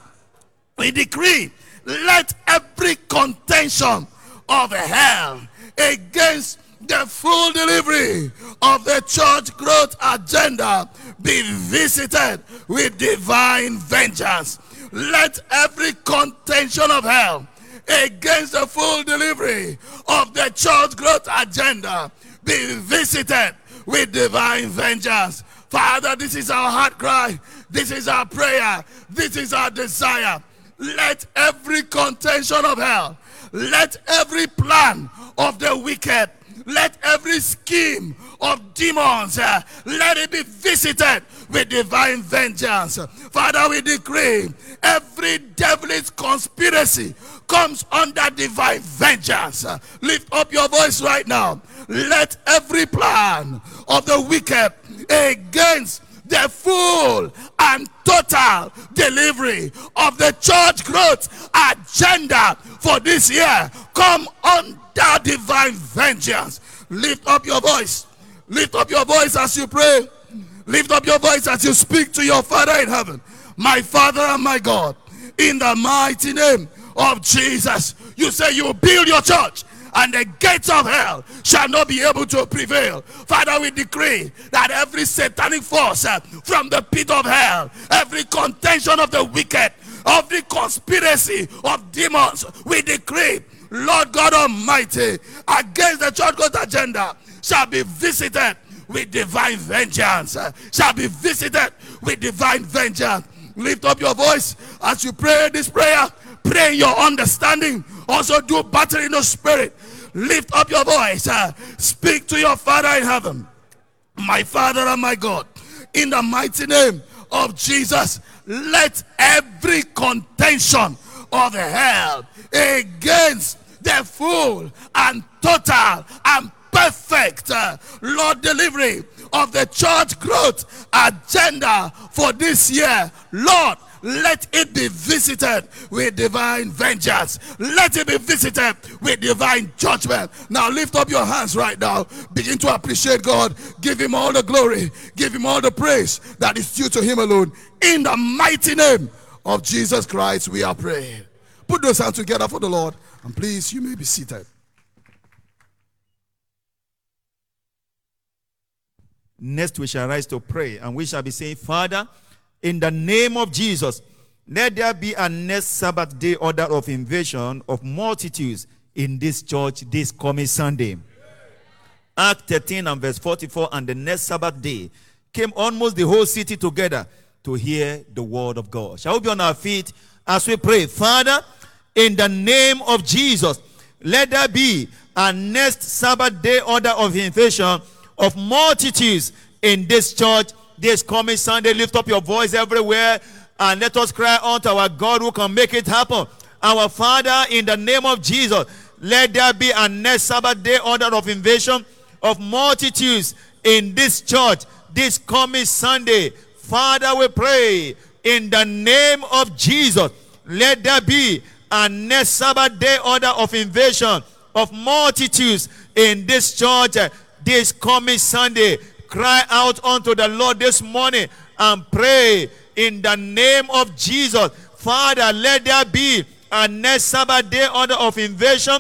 S11: We decree let every contention of hell against the full delivery of the church growth agenda be visited with divine vengeance. Let every contention of hell against the full delivery of the church growth agenda be visited with divine vengeance. Father, this is our heart cry. This is our prayer. This is our desire. Let every contention of hell, let every plan of the wicked, let every scheme of demons, uh, let it be visited with divine vengeance. Father, we decree every devilish conspiracy comes under divine vengeance. Lift up your voice right now. Let every plan of the wicked against the full and total delivery of the church growth agenda for this year come under divine vengeance. Lift up your voice. Lift up your voice as you pray. Lift up your voice as you speak to your Father in heaven. My Father and my God, in the mighty name of Jesus, you say you will build your church and the gates of hell shall not be able to prevail. Father, we decree that every satanic force uh, from the pit of hell, every contention of the wicked, every conspiracy of demons, we decree, Lord God Almighty, against the church growth agenda shall be visited with divine vengeance. Shall be visited with divine vengeance. Lift up your voice as you pray this prayer. Pray in your understanding. Also do battle in the spirit. Lift up your voice. uh, Speak to your Father in heaven. My Father and my God. In the mighty name of Jesus, let every contention of hell against the full and total and perfect uh, Lord delivery of the church growth agenda for this year. Lord, let it be visited with divine vengeance. Let it be visited with divine judgment. Now lift up your hands right now. Begin to appreciate God. Give him all the glory. Give him all the praise that is due to him alone. In the mighty name of Jesus Christ, we are praying. Put those hands together for the Lord. And please, you may be seated.
S8: Next, we shall rise to pray and we shall be saying, Father, in the name of Jesus, let there be a next Sabbath day order of invasion of multitudes in this church this coming Sunday. Act 13 and verse 44, and the next Sabbath day came almost the whole city together to hear the word of God. Shall we be on our feet as we pray? Father, in the name of Jesus, let there be a next Sabbath day order of invitation of multitudes in this church this coming Sunday. Lift up your voice everywhere and let us cry unto our God who can make it happen. Our Father, in the name of Jesus, let there be a next Sabbath day order of invasion of multitudes in this church this coming Sunday. Father, we pray in the name of Jesus, let there be a next Sabbath day order of invasion of multitudes in this church uh, this coming Sunday. Cry out unto the Lord this morning and pray in the name of Jesus. Father, let there be a next Sabbath day order of invasion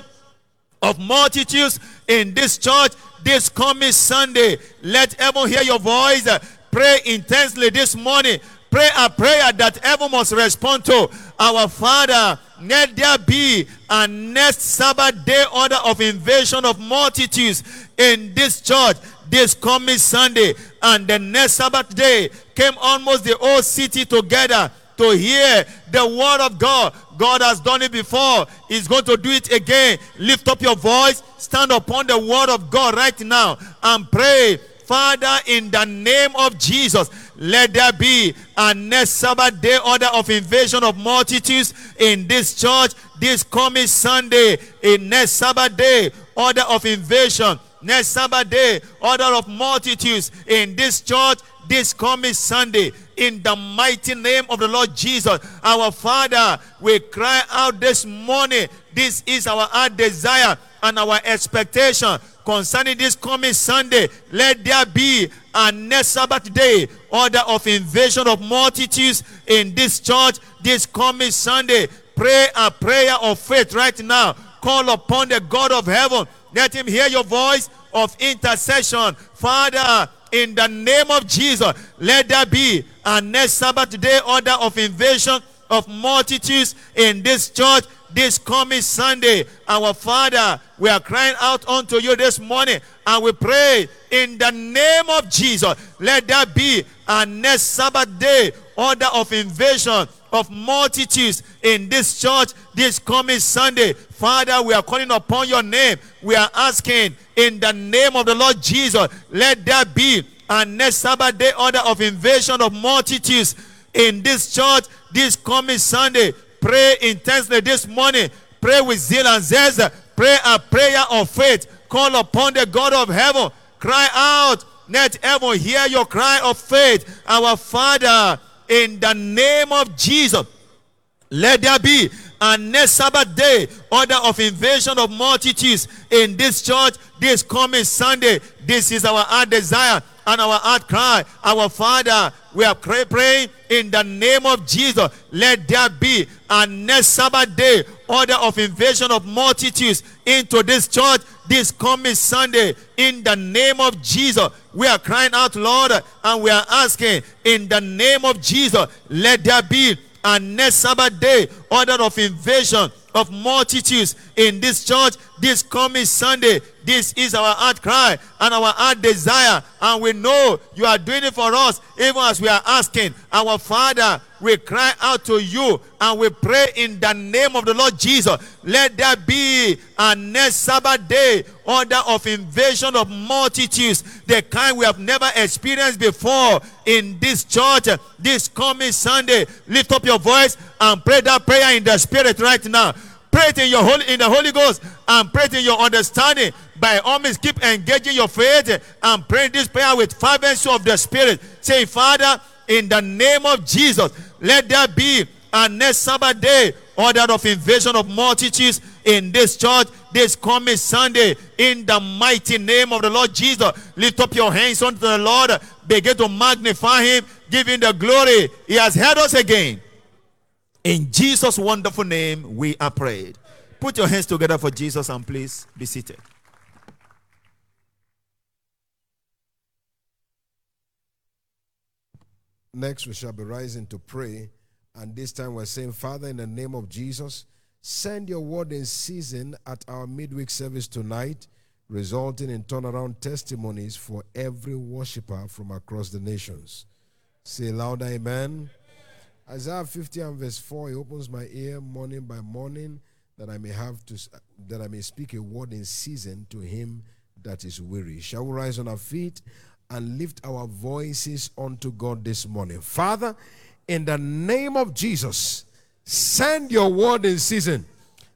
S8: of multitudes in this church this coming Sunday. Let heaven hear your voice. Pray intensely this morning. Pray a prayer that heaven must respond to. Our Father, let there be a next Sabbath day order of invasion of multitudes in this church this coming Sunday. And the next Sabbath day came almost the whole city together to hear the word of God. God has done it before. He's going to do it again. Lift up your voice. Stand upon the word of God right now and pray. Father, in the name of Jesus, let there be a next Sabbath day order of invasion of multitudes in this church this coming Sunday. A next Sabbath day order of invasion. Next Sabbath day order of multitudes in this church this coming Sunday in the mighty name of the Lord Jesus. Our Father, we cry out this morning. This is our heart desire and our expectation concerning this coming Sunday. Let there be a next Sabbath day order of invasion of multitudes in this church this coming Sunday. Pray a prayer of faith right now. Call upon the God of heaven. Let him hear your voice of intercession. Father, in the name of Jesus, let there be a next Sabbath day order of invasion of multitudes in this church this coming Sunday. Our Father, we are crying out unto you this morning and we pray in the name of Jesus. Let there be a next Sabbath day order of invasion of multitudes in this church this coming Sunday. Father, we are calling upon your name. We are asking in the name of the Lord Jesus, let there be a next Sabbath day order of invasion of multitudes in this church this coming Sunday. Pray intensely this morning. Pray with zeal and zest. Pray a prayer of faith. Call upon the God of heaven. Cry out. Let heaven hear your cry of faith. Our Father, in the name of Jesus, let there be a next Sabbath day order of invasion of multitudes in this church this coming Sunday. This is our desire and our heart cry. Our Father, we are pray- praying in the name of Jesus. Let there be a next Sabbath day order of invasion of multitudes into this church this coming Sunday. In the name of Jesus, we are crying out, Lord, and we are asking in the name of Jesus, let there be a next Sabbath day order of invasion of multitudes in this church this coming Sunday. This is our heart cry and our heart desire. And we know you are doing it for us, even as we are asking. Our Father, we cry out to you and we pray in the name of the Lord Jesus. Let there be a next Sabbath day order of invasion of multitudes, the kind we have never experienced before in this church this coming Sunday. Lift up your voice and pray that prayer in the spirit right now. Pray it in your holy in the Holy Ghost and pray it in your understanding. By all means, keep engaging your faith and pray this prayer with fervency of the Spirit. Say, Father, in the name of Jesus, let there be a next Sabbath day order of invasion of multitudes in this church this coming Sunday in the mighty name of the Lord Jesus. Lift up your hands unto the Lord. Begin to magnify him, give him the glory. He has heard us again. In Jesus' wonderful name, we are prayed. Put your hands together for Jesus and please be seated.
S6: Next, we shall be rising to pray. And this time we're saying, Father, in the name of Jesus, send your word in season at our midweek service tonight, resulting in turnaround testimonies for every worshiper from across the nations.
S12: Say louder, amen. Isaiah 50 and verse 4, he opens my ear morning by morning that I may have to that I may speak a word in season to him that is weary. Shall we rise on our feet and lift our voices unto God this morning? Father, in the name of Jesus, send your word in season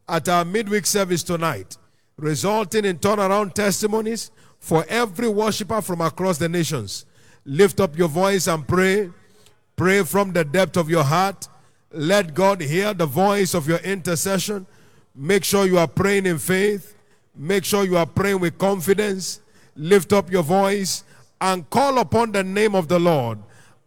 S12: at our midweek service tonight, resulting in turnaround testimonies for every worshiper from across the nations. Lift up your voice and pray. Pray from the depth of your heart. Let God hear the voice of your intercession. Make sure you are praying in faith. Make sure you are praying with confidence. Lift up your voice and call upon the name of the Lord.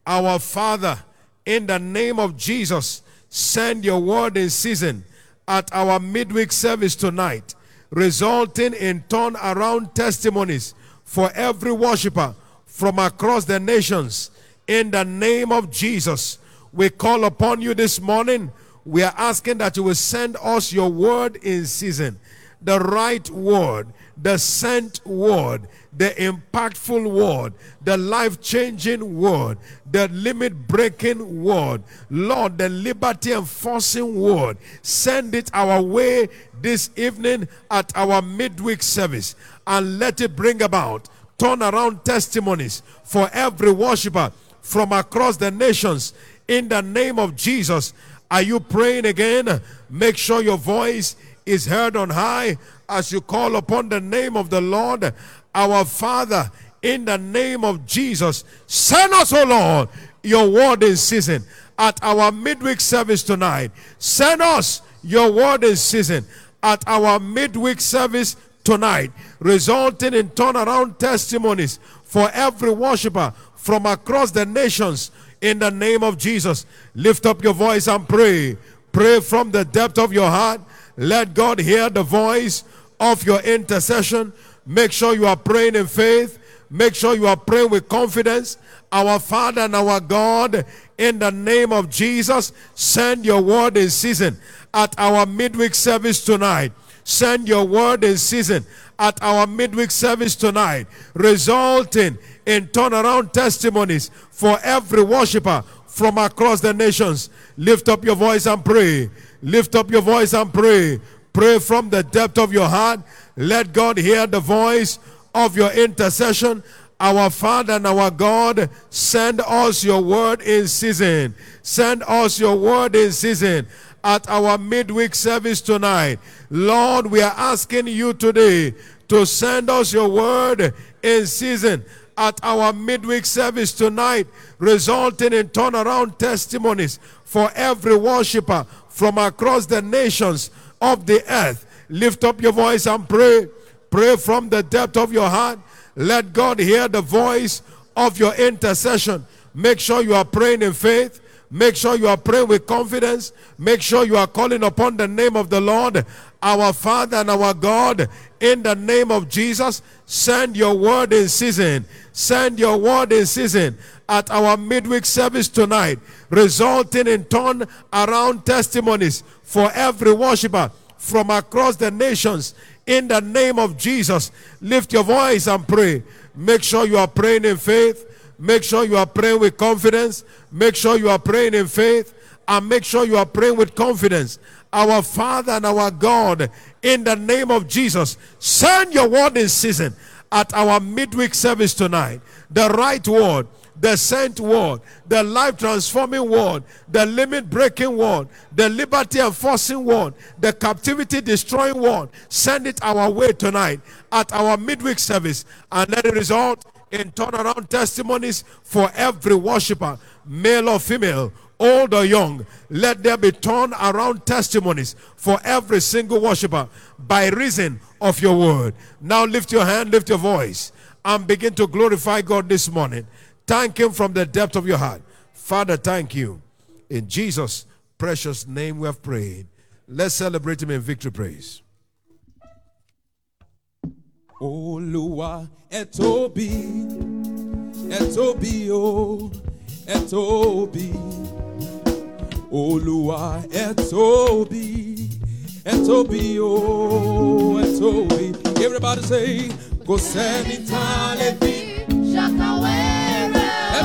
S12: Our Father, in the name of Jesus, send your word in season at our midweek service tonight, resulting in turn around testimonies for every worshiper from across the nations. In the name of Jesus, we call upon you this morning. We are asking that you will send us your word in season, the right word, the sent word, the impactful word, the life changing word, the limit breaking word. Lord, the liberty enforcing word. Send it our way this evening at our midweek service and let it bring about turn around testimonies for every worshiper from across the nations in the name of Jesus. Are you praying again? Make sure your voice is heard on high as you call upon the name of the Lord, our Father, in the name of Jesus. Send us, O Lord, your word in season at our midweek service tonight. Send us your word in season at our midweek service tonight, resulting in turnaround testimonies for every worshiper from across the nations in the name of Jesus. Lift up your voice and pray. Pray from the depth of your heart. Let God hear the voice of your intercession. Make sure you are praying in faith. Make sure you are praying with confidence. Our Father and our God, in the name of Jesus, send your word in season at our midweek service tonight. Send your word in season at our midweek service tonight, resulting in turnaround testimonies for every worshiper from across the nations. Lift up your voice and pray. Lift up your voice and pray. Pray from the depth of your heart. Let God hear the voice of your intercession. Our Father and our God, send us your word in season. Send us your word in season at our midweek service tonight. Lord, we are asking you today to send us your word in season at our midweek service tonight, resulting in turnaround testimonies for every worshiper from across the nations of the earth. Lift up your voice and pray. Pray from the depth of your heart. Let God hear the voice of your intercession. Make sure you are praying in faith. Make sure you are praying with confidence. Make sure you are calling upon the name of the Lord, our Father and our God. In the name of Jesus, send your word in season. Send your word in season at our midweek service tonight, resulting in turn around testimonies for every worshiper from across the nations. In the name of Jesus, lift your voice and pray. Make sure you are praying in faith. Make sure you are praying with confidence. Make sure you are praying in faith. And make sure you are praying with confidence. Our Father and our God, in the name of Jesus, send your word in season at our midweek service tonight. The right word, the sent word, the life transforming word, the limit breaking word, the liberty enforcing word, the captivity destroying word. Send it our way tonight at our midweek service and let it result in turnaround testimonies for every worshiper, male or female, old or young. Let there be turn around testimonies for every single worshiper by reason of your word. Now lift your hand, lift your voice, and begin to glorify God this morning. Thank Him from the depth of your heart. Father, thank you. In Jesus' precious name we have prayed. Let's celebrate Him in victory praise.
S5: Olúwa ẹ tóbi ẹ tóbi o ẹ tóbi Olúwa ẹ tóbi ẹ tóbi o ẹ tóbi everybody say kò sẹ́ni tá a lè fi
S3: Ṣàkàwé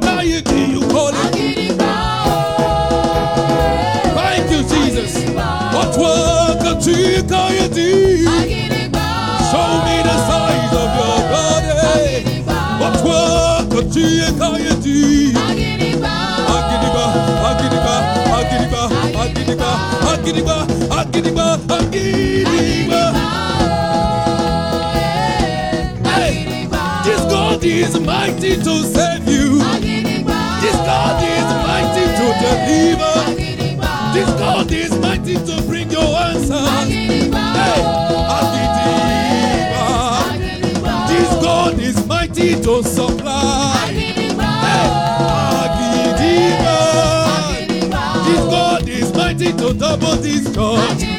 S5: Agirigba, you it. Thank you, Jesus. What work? Show me the size of your. What work. God is mighty to save you. God is mighty to deliver. This God is mighty to bring your answers. Hey. This God is mighty to supply. Hey. This God is mighty to double this God.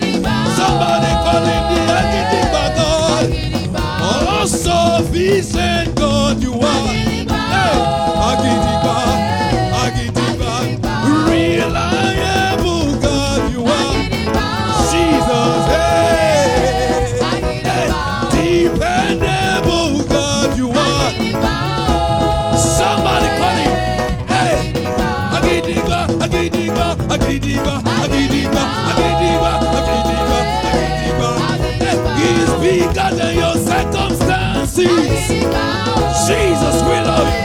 S5: Circumstances. Jesus, we love you.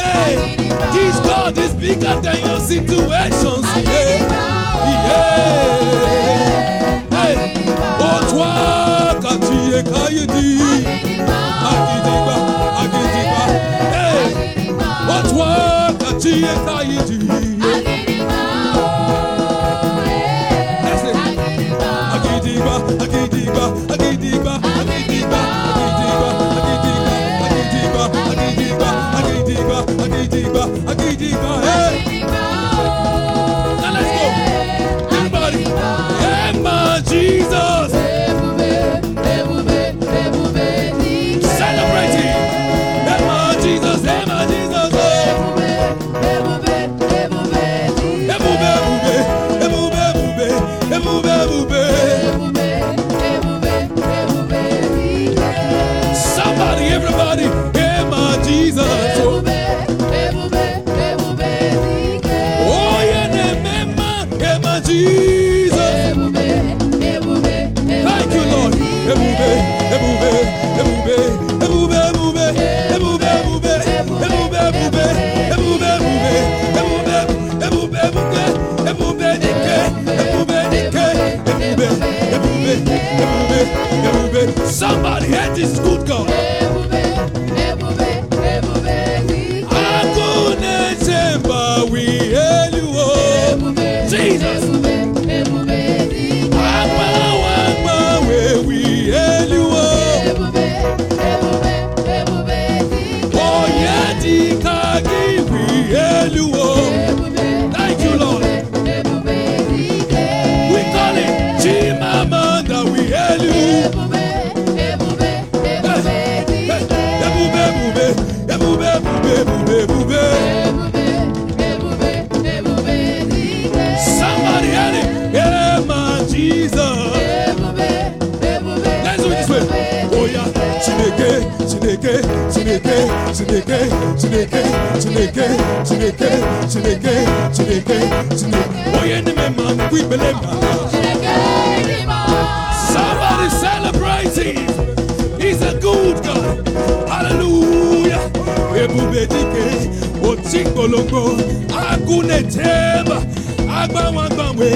S5: Hey, this God is bigger than your situations. Yeah, yeah. Hey, Otwa katiye kayedi. Agidigba, Agidigba. Hey, Otwa katiye kayedi. deeper, I deeper, hey. this is good, girl. Chineke, Chineke, Somebody. He's a good God. Hallelujah. Ebube dike, otingolongo, aguneteba, agbanwagbanwe,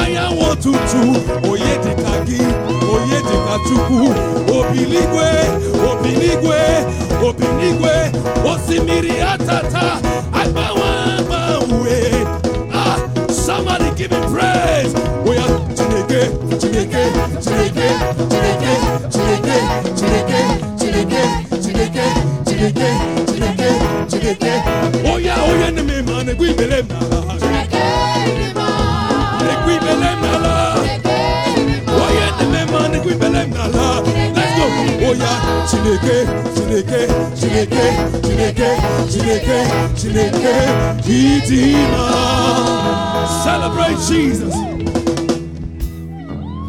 S5: anyanwụ ụtụtụ, onye dịka gị, onye dịka Chukwu, obiligwe, obiligwe, obiligwe, osimiri atata, agbanwagbanwe. Ah, somebody give him praise. Oh yeah, Chineke, Chineke, Chineke, Chineke, Chineke, Chineke, Chineke, Chineke, Chineke, Chineke, Chineke. Oh yeah, oh yeah, me man, we believe na. Chineke, Chineke, Chineke, Chineke, Chineke, Chineke, Idima. Celebrate Jesus.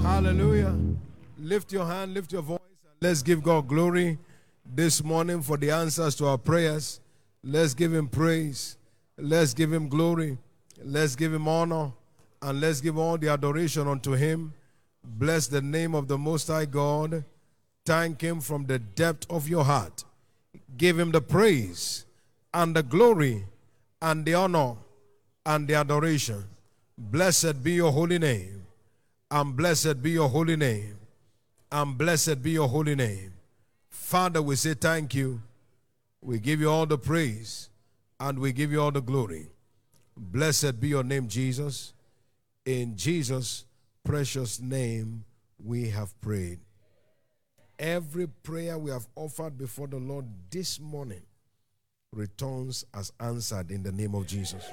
S12: Hallelujah. Lift your hand, lift your voice, and let's give God glory this morning for the answers to our prayers. Let's give Him praise. Let's give Him glory. Let's give Him honor. And let's give all the adoration unto Him. Bless the name of the Most High God. Thank Him from the depth of your heart. Give Him the praise and the glory and the honor and the adoration. Blessed be your holy name. And blessed be your holy name. And blessed be your holy name. Father, we say thank you. We give you all the praise and we give you all the glory. Blessed be your name, Jesus. In Jesus' precious name, we have prayed. Every prayer we have offered before the Lord this morning returns as answered in the name of Jesus.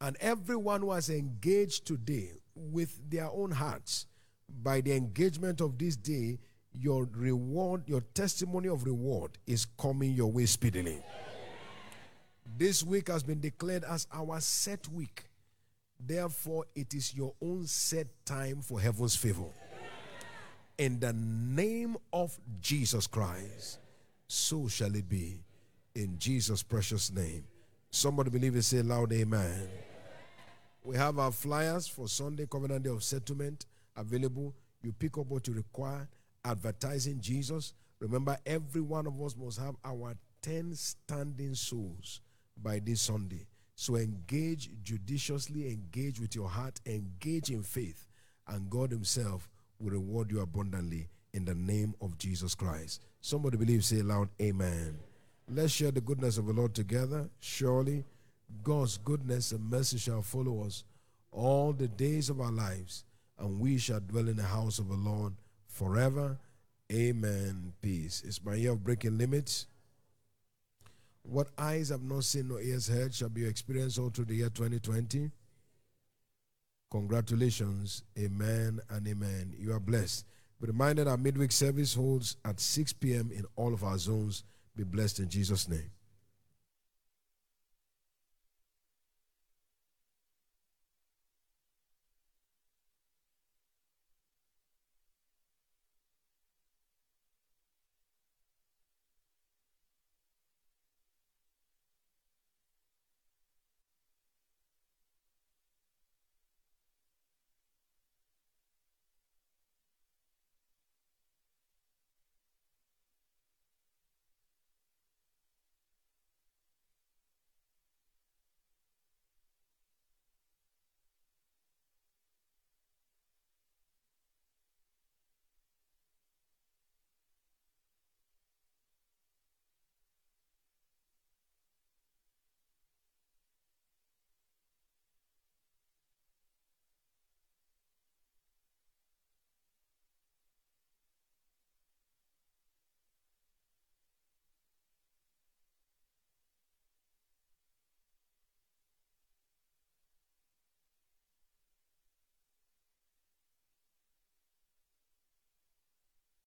S12: And everyone who has engaged today with their own hearts by the engagement of this day, your reward, your testimony of reward is coming your way speedily. This week has been declared as our set week. Therefore, it is your own set time for heaven's favor. In the name of Jesus Christ, so shall it be. In Jesus' precious name. Somebody believe it, say loud, Amen. We have our flyers for Sunday Covenant Day of Settlement available. You pick up what you require. Advertising Jesus. Remember, every one of us must have our 10 standing souls by this Sunday. So engage judiciously, engage with your heart, engage in faith, and God Himself will reward you abundantly in the name of Jesus Christ. Somebody believe, say loud, Amen. Let's share the goodness of the Lord together. Surely God's goodness and mercy shall follow us all the days of our lives, and we shall dwell in the house of the Lord forever. Amen. Peace. It's my year of breaking limits. What eyes have not seen nor ears heard shall be your experience all through the year 2020. Congratulations. Amen and amen. You are blessed. Be reminded our midweek service holds at 6 p.m. in all of our zones. Be blessed in Jesus' name.